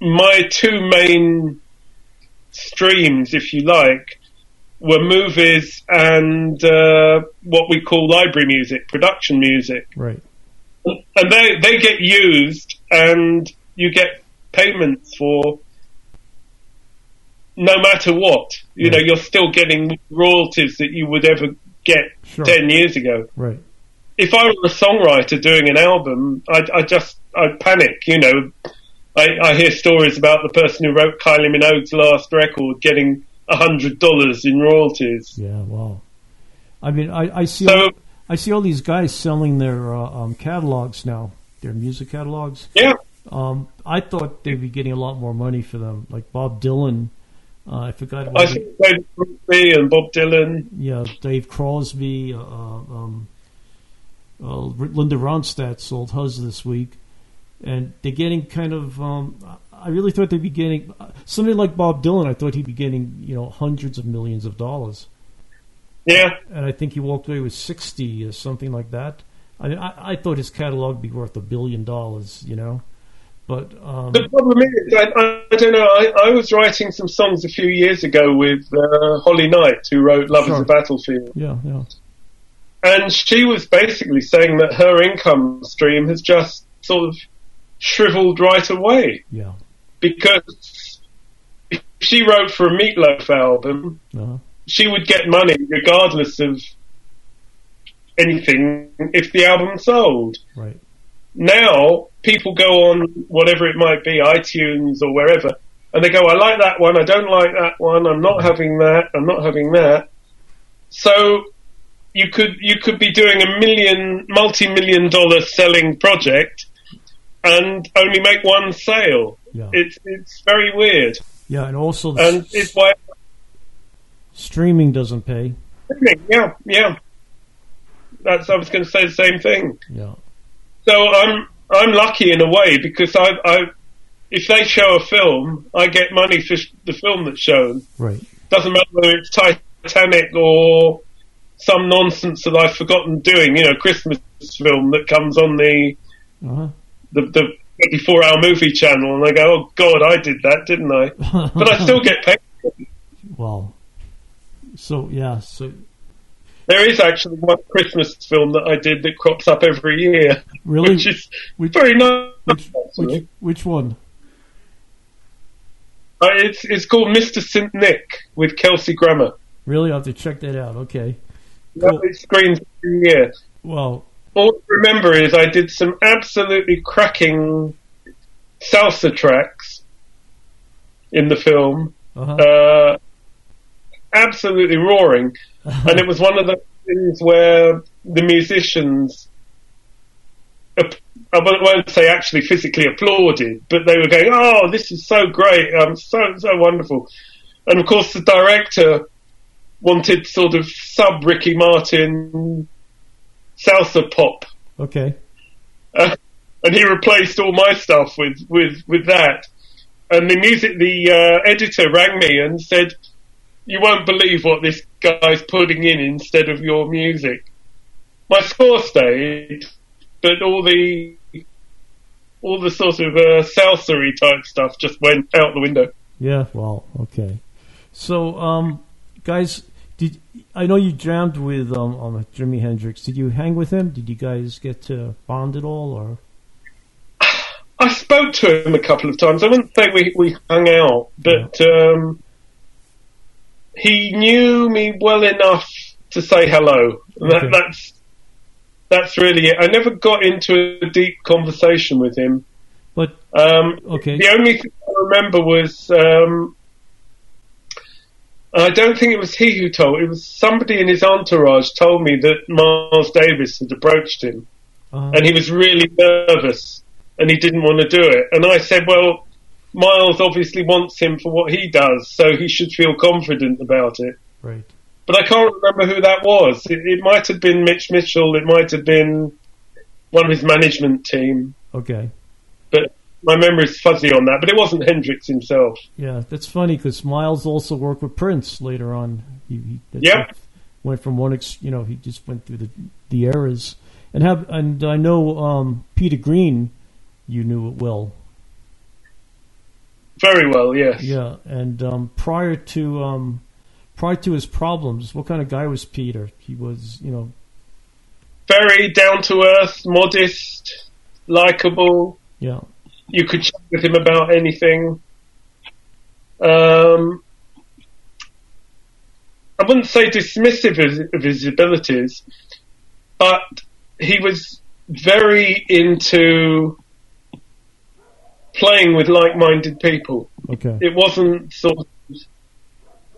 my two main streams, if you like, were movies and uh, what we call library music, production music, Right. and they they get used, and you get payments for no matter what. You know, you're still getting royalties that you would ever get Sure. ten years ago. Right. if I were a songwriter doing an album, I'd, I just I'd panic. You know, I, I hear stories about the person who wrote Kylie Minogue's last record getting a hundred dollars in royalties. Yeah. Wow. I mean, I, I see. So- all, I see all these guys selling their uh, um, catalogs now, their music catalogs. Yeah, Um, I thought they'd be getting a lot more money for them, like Bob Dylan. Uh, I forgot. I think David Crosby and Bob Dylan. yeah, Dave Crosby, uh, uh, um, uh, Linda Ronstadt's sold hers this week, and they're getting kind of. Um, I really thought they'd be getting somebody like Bob Dylan. I thought he'd be getting you know hundreds of millions of dollars, Yeah, and I think he walked away with sixty or something like that. I mean, I, I thought his catalog would be worth a billion dollars, you know, but um, the problem is, I, I, don't know. I, I was writing some songs a few years ago with uh, Holly Knight, who wrote "Love Sure. Is a Battlefield," yeah, yeah, and she was basically saying that her income stream has just sort of shriveled right away. yeah, because if she wrote for a Meatloaf album, uh-huh. she would get money regardless of anything if the album sold. right, Now, people go on whatever it might be, iTunes or wherever, and they go, I like that one, I don't like that one, I'm not having that, I'm not having that. So, you could, you could be doing a million, multi-million dollar selling project and only make one sale. yeah, It's, it's very weird. yeah, and also And it's why streaming doesn't pay. Yeah, yeah. That's I was going to say the same thing. Yeah, So I'm I'm lucky in a way because I I if they show a film, I get money for the film that's shown. right, Doesn't matter whether it's Titanic or some nonsense that I've forgotten doing. You know, Christmas film that comes on the uh-huh. the, the 24 hour movie channel, and I go, oh God, I did that, didn't I? But I still get paid. Well, so yeah, so There is actually one Christmas film that I did that crops up every year, really, which is which, very nice. which, which, which one? Uh, it's it's called Mr. St Nick with Kelsey Grammer. Really, I have to check that out. Okay. Cool. It screens every year. Well, All I remember is I did some absolutely cracking salsa tracks in the film, uh-huh. uh, absolutely roaring, and it was one of the things where the musicians, I won't won't say actually physically applauded, but they were going, "Oh, this is so great! Um, so so wonderful!" And of course, the director wanted sort of sub Ricky Martin salsa pop, okay. uh, and he replaced all my stuff with with with that. And the music, the uh, editor rang me and said, "You won't believe what this guy's putting in instead of your music." My score stayed, but all the all the sort of uh, salsa type stuff just went out the window. Yeah. Well, okay. So, um, guys, did I know you jammed with um, um Jimi Hendrix? Did you hang with him? Did you guys get to bond at all, or I spoke to him a couple of times. I wouldn't say we, we hung out, but um, he knew me well enough to say hello. That, That's that's really it. I never got into a deep conversation with him. but Um, okay, the only thing I remember was um, I don't think it was he who told. It was somebody in his entourage told me that Miles Davis had approached him uh, and he was really nervous and he didn't want to do it. And I said, well, Miles obviously wants him for what he does, so he should feel confident about it. right. But I can't remember who that was. It, it might have been Mitch Mitchell. It might have been one of his management team. Okay. But my memory's fuzzy on that. But it wasn't Hendrix himself. Yeah, that's funny because Miles also worked with Prince later on. He, he Yep. went from one, ex, you know, he just went through the the eras, and have and I know um, Peter Green, you knew it well. Very well. Yes. Yeah, and um, prior to um, prior to his problems, what kind of guy was Peter? He was, you know, Very down to earth, modest, likable. yeah, You could chat with him about anything. Um, I wouldn't say dismissive of, of his abilities, but he was very into playing with like-minded people. okay, It wasn't sort of,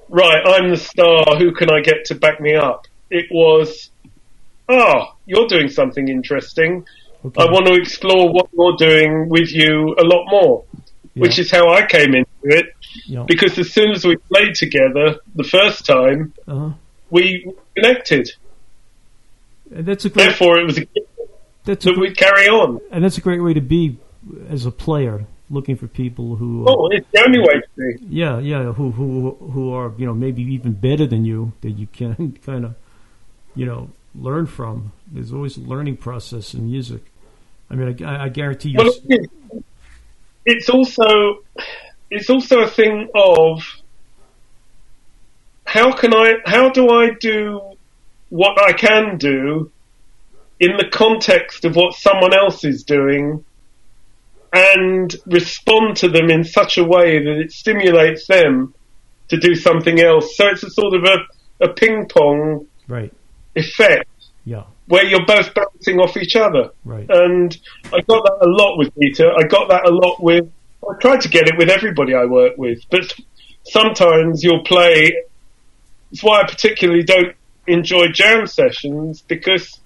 right, I'm the star, who can I get to back me up? It was, ah, you're doing something interesting. okay. I want to explore what you're doing with you a lot more, which is how I came into it. yeah. Because as soon as we played together the first time, uh-huh. we connected. And that's a great. Therefore, it was a That's a, that we carry on. and that's a great way to be as a player, looking for people who. Oh, it's the only way to be. Yeah, yeah, who who who are you know maybe even better than you that you can kind of you know learn from. There's always a learning process in music. I mean, I, I guarantee you. Well, it's also it's also a thing of how can I how do I do what I can do in the context of what someone else is doing and respond to them in such a way that it stimulates them to do something else. So it's a sort of a, a ping pong right. effect Yeah. where you're both bouncing off each other. Right. And I got that a lot with Peter. I got that a lot with. I tried to get it with everybody I work with, but sometimes you'll play. It's why I particularly don't enjoy jam sessions because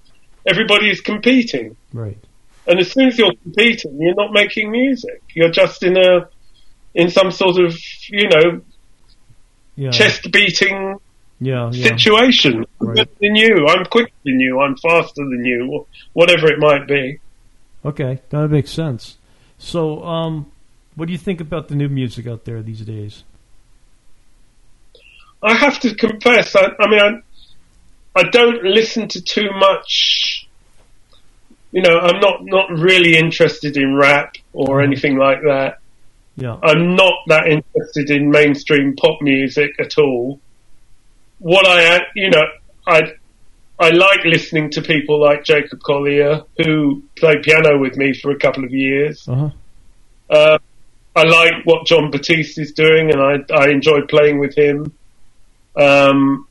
everybody is competing, Right. And as soon as you're competing, you're not making music. You're just in a in some sort of you know Yeah. chest beating Yeah. Yeah. situation. I'm better than you. I'm quicker than you. I'm faster than you. Whatever it might be. Okay, that makes sense. So, um, what do you think about the new music out there these days? I have to confess. I, I mean, I, I don't listen to too much. You know, I'm not not really interested in rap or anything like that. Yeah. I'm not that interested in mainstream pop music at all. What I, you know, I I like listening to people like Jacob Collier, who played piano with me for a couple of years. Uh huh. Uh, I like what Jon Batiste is doing, and I, I enjoy playing with him. Um,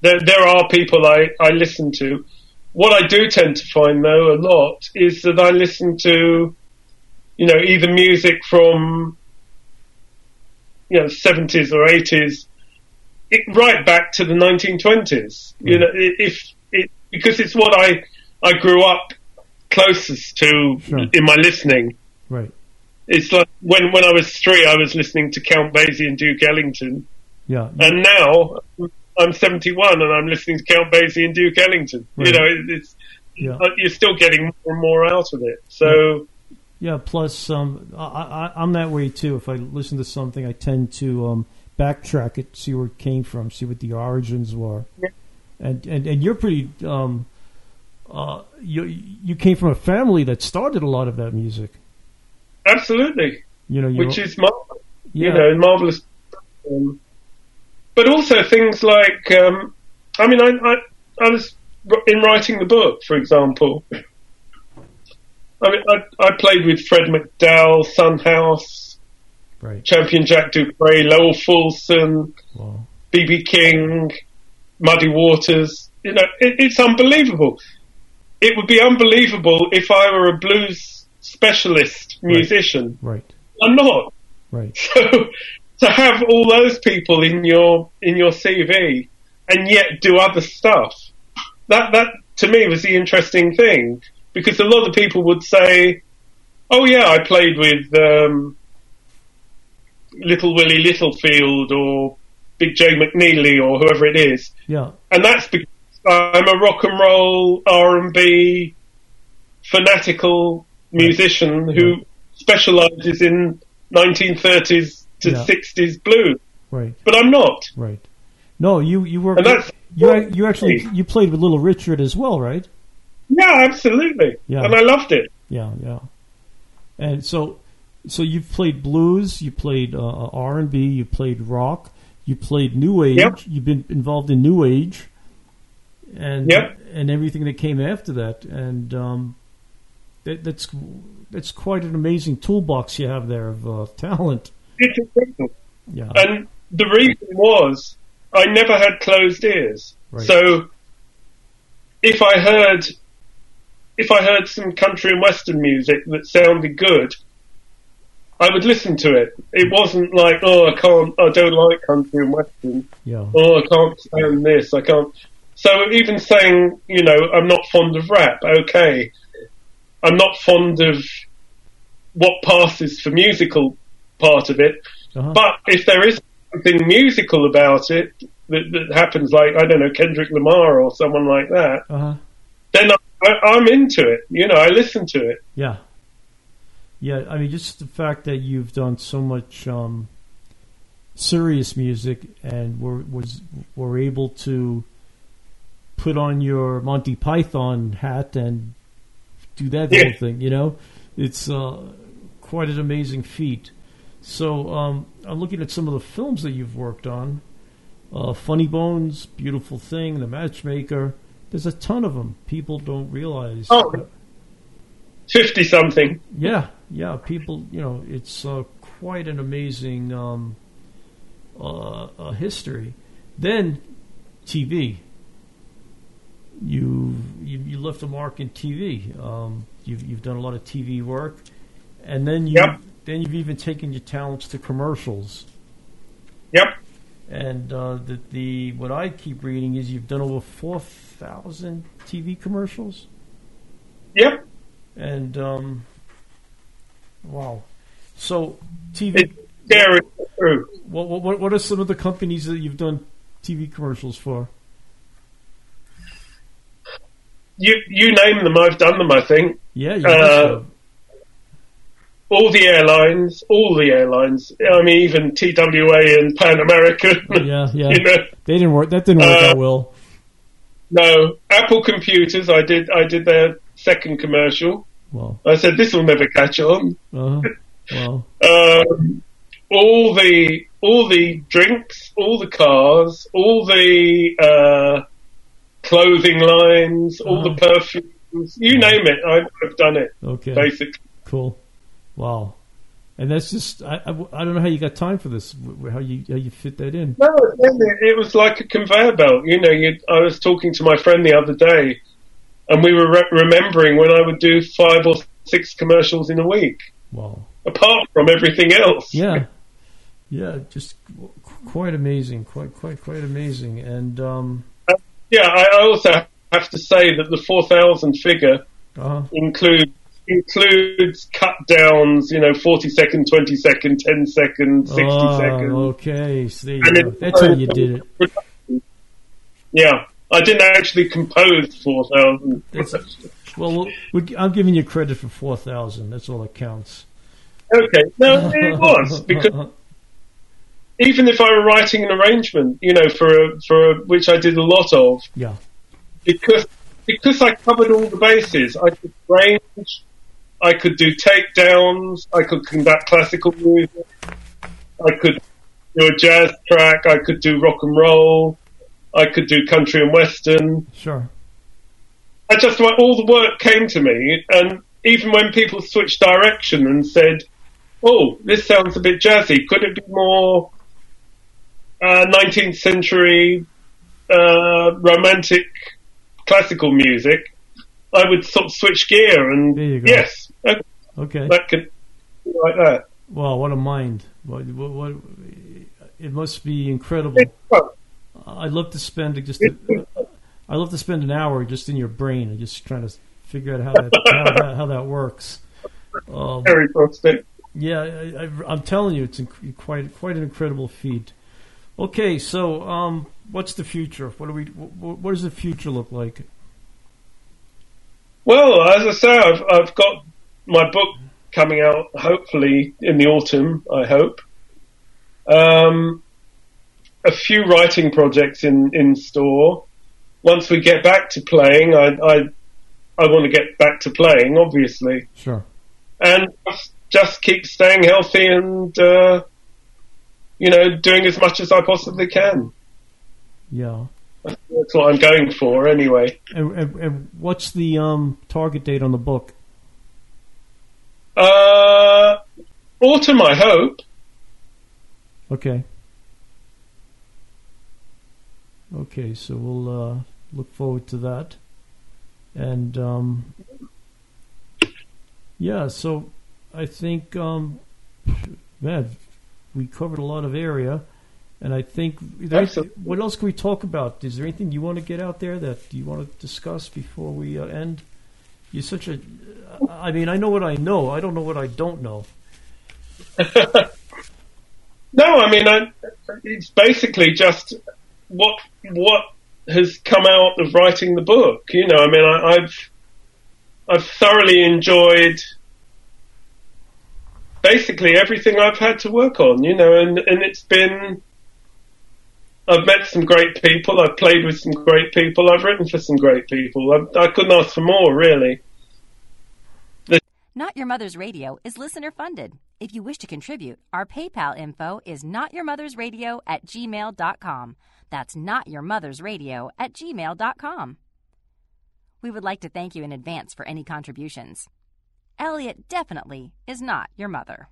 there, there are people I, I listen to. What I do tend to find, though, a lot is that I listen to, you know, either music from, you know, 70s or 80s, right back to the 1920s. You mm. know, if it, because it's what I I grew up closest to Sure. in my listening. Right. It's like when when I was three, I was listening to Count Basie and Duke Ellington, Yeah. and now I'm 71 and I'm listening to Count Basie and Duke Ellington. Right. You know, it, it's Yeah. you're still getting more and more out of it. So Yeah. Plus, um, I, I, I'm that way too. If I listen to something, I tend to um, backtrack it, see where it came from, see what the origins were. And and and you're pretty. Um, uh, you you came from a family that started a lot of that music. absolutely, You know, which is marvelous. yeah, you know, marvelous. Um, but also things like, um, I mean, I, I, I was in writing the book, for example. I mean, I, I played with Fred McDowell, Son House, right. Champion Jack Dupree, Lowell Fulson. BB King, Muddy Waters. You know, it, it's unbelievable. It would be unbelievable if I were a blues specialist musician. Right. I'm not. Right. So to have all those people in your in your CV and yet do other stuff, that that to me was the interesting thing because a lot of people would say, "Oh yeah, I played with um, Little Willie Littlefield or Big Jay McNeely or whoever it is," Yeah. and that's because I'm a rock and roll R and B fanatical musician who specialises in 1930s to Yeah. 60s blues, Right. but I'm not. Right. No, you you were And that's- you you actually you played with Little Richard as well, right? Yeah, absolutely, Yeah. and I loved it. Yeah, yeah. And so, so you've played blues, you played uh, R and B, you played rock, you played new age. Yep. You've been involved in new age, and Yep. and everything that came after that. And um, that, that's that's quite an amazing toolbox you have there of uh, talent. It's incredible. Yeah. And the reason was I never had closed ears. Right. So if I heard if I heard some country and western music that sounded good, I would listen to it. It wasn't like, oh, I can't, I don't like country and western. yeah. Oh, I can't stand this. I can't. So even saying, you know, I'm not fond of rap. Okay, I'm not fond of what passes for musical part of it. Uh-huh. But if there is something musical about it that, that happens, like I don't know Kendrick Lamar or someone like that, Uh-huh. then I, I'm into it. You know, I listen to it. Yeah. Yeah, I mean, just the fact that you've done so much um, serious music and were was were able to put on your Monty Python hat and do that Yeah. whole thing, you know, it's uh, quite an amazing feat. So um, I'm looking at some of the films that you've worked on. Uh, Funny Bones, Beautiful Thing, The Matchmaker. There's a ton of them. People don't realize. Oh. Fifty something. Yeah, yeah. People, you know, it's uh, quite an amazing um, uh, uh, history. Then TV. You, you you left a mark in TV. Um, you've you've done a lot of TV work, and then you Yep. Then you've even taken your talents to commercials. Yep. And uh, the the what I keep reading is you've done over four thousand TV commercials. Yep. And um, wow, so TV. It's scary. True. What, what what are some of the companies that you've done TV commercials for? You you name them, I've done them. I think Yeah, you Uh. All the airlines, all the airlines. I mean, even TWA and Pan American. Yeah, yeah. you know, They didn't work. That didn't work uh, out well. no, Apple computers. I did. I did their second commercial. Well, I said this will never catch on. uh, well, Um, all the all the drinks, all the cars, all the uh, clothing lines, all the Uh-huh. perfumes. You name it, I've, I've done it. okay, Basically, cool. Wow, and that's just I, I, I don't know how you got time for this. How you how you fit that in? no, it, was like a conveyor belt. You know, you, I was talking to my friend the other day, and we were re- remembering when I would do five or six commercials in a week, Wow. apart from everything else. Yeah, yeah, just qu- quite amazing, quite quite quite amazing, and um, Yeah, I also have to say that the four thousand figure uh, includes includes cut downs, you know, 40 second, 20 second, 10 second, 60 oh, second. okay, so there you And go. it's That's how you did it. Yeah. I didn't actually compose 4,000. That's- Well, I'm giving you credit for four thousand. That's all that counts. Okay. No, it was because even if I were writing an arrangement, you know, for a, for a, which I did a lot of, yeah, because because I covered all the bases. I could range, I could do takedowns, I could conduct classical music, I could do a jazz track, I could do rock and roll, I could do country and western. sure. I just want all the work came to me, and even when people switched direction and said, "Oh, this sounds a bit jazzy. Could it be more uh, 19th century uh, romantic classical music?" I would sort of switch gear and There you go. yes, okay, Okay. that could be like that. Wow, what a mind! What, what, what it must be incredible. I'd love to spend just. A, I'd love to spend an hour just in your brain and just trying to figure out how that how, that, how that works. Um, Very frosty. yeah, I, I, I'm telling you, it's inc- quite quite an incredible feat. Okay, so um, what's the future? What do we? What, what does the future look like? Well, as I say, I've, I've got my book coming out hopefully in the autumn, I hope. Um, a few writing projects in, in store. Once we get back to playing, I, I, I want to get back to playing, obviously. Sure. And just keep staying healthy and uh, you know doing as much as I possibly can. Yeah. That's what I'm going for anyway. And, and, and what's the um, target date on the book? Uh, autumn, I hope. Okay. Okay, so we'll uh, look forward to that. And um, yeah, so I think, um, man, we covered a lot of area. And I think, there- what else can we talk about? Is there anything you want to get out there that you want to discuss before we uh, end? You're such a, I mean, I know what I know. I don't know what I don't know. No, I mean, I, it's basically just what what has come out of writing the book. You know, I mean, I, I've I've thoroughly enjoyed basically everything I've had to work on. You know, and and it's been. I've met some great people. I've played with some great people. I've written for some great people. I, I couldn't ask for more, really. Not Your Mother's Radio is listener funded. If you wish to contribute, our PayPal info is notyourmothersradio at gmail.com. That's notyourmothersradio at gmail.com. We would like to thank you in advance for any contributions. Eliot definitely is not your mother.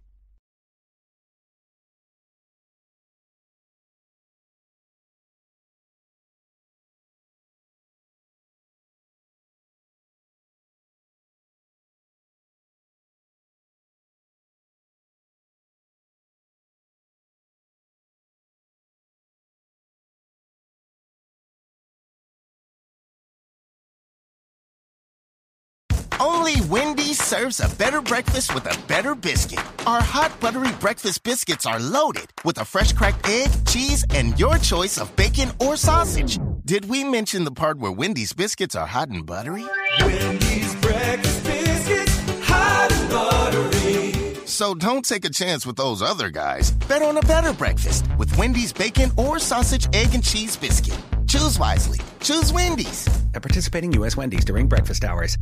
Wendy's serves a better breakfast with a better biscuit. Our hot buttery breakfast biscuits are loaded with a fresh cracked egg, cheese, and your choice of bacon or sausage. Did we mention the part where Wendy's biscuits are hot and buttery? Wendy's breakfast biscuits, hot and buttery. So don't take a chance with those other guys. Bet on a better breakfast with Wendy's bacon or sausage, egg, and cheese biscuit. Choose wisely. Choose Wendy's. At participating U.S. Wendy's during breakfast hours.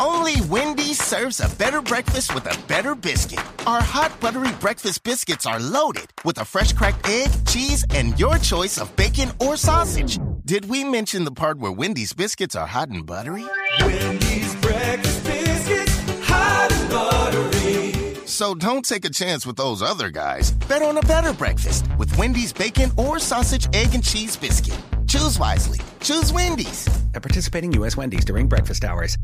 Only Wendy's serves a better breakfast with a better biscuit. Our hot buttery breakfast biscuits are loaded with a fresh cracked egg, cheese, and your choice of bacon or sausage. Did we mention the part where Wendy's biscuits are hot and buttery? Wendy's breakfast biscuits, hot and buttery. So don't take a chance with those other guys. Bet on a better breakfast with Wendy's bacon or sausage, egg, and cheese biscuit. Choose wisely. Choose Wendy's. At participating U.S. Wendy's during breakfast hours.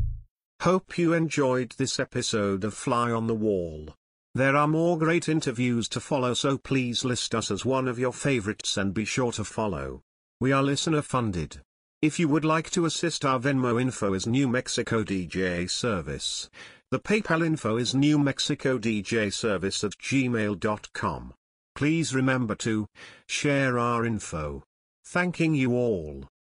Hope you enjoyed this episode of Fly on the Wall. There are more great interviews to follow so please list us as one of your favorites and be sure to follow. We are listener funded. If you would like to assist our Venmo info is New Mexico DJ Service. The PayPal info is New Mexico DJ Service at gmail.com. Please remember to share our info. Thanking you all.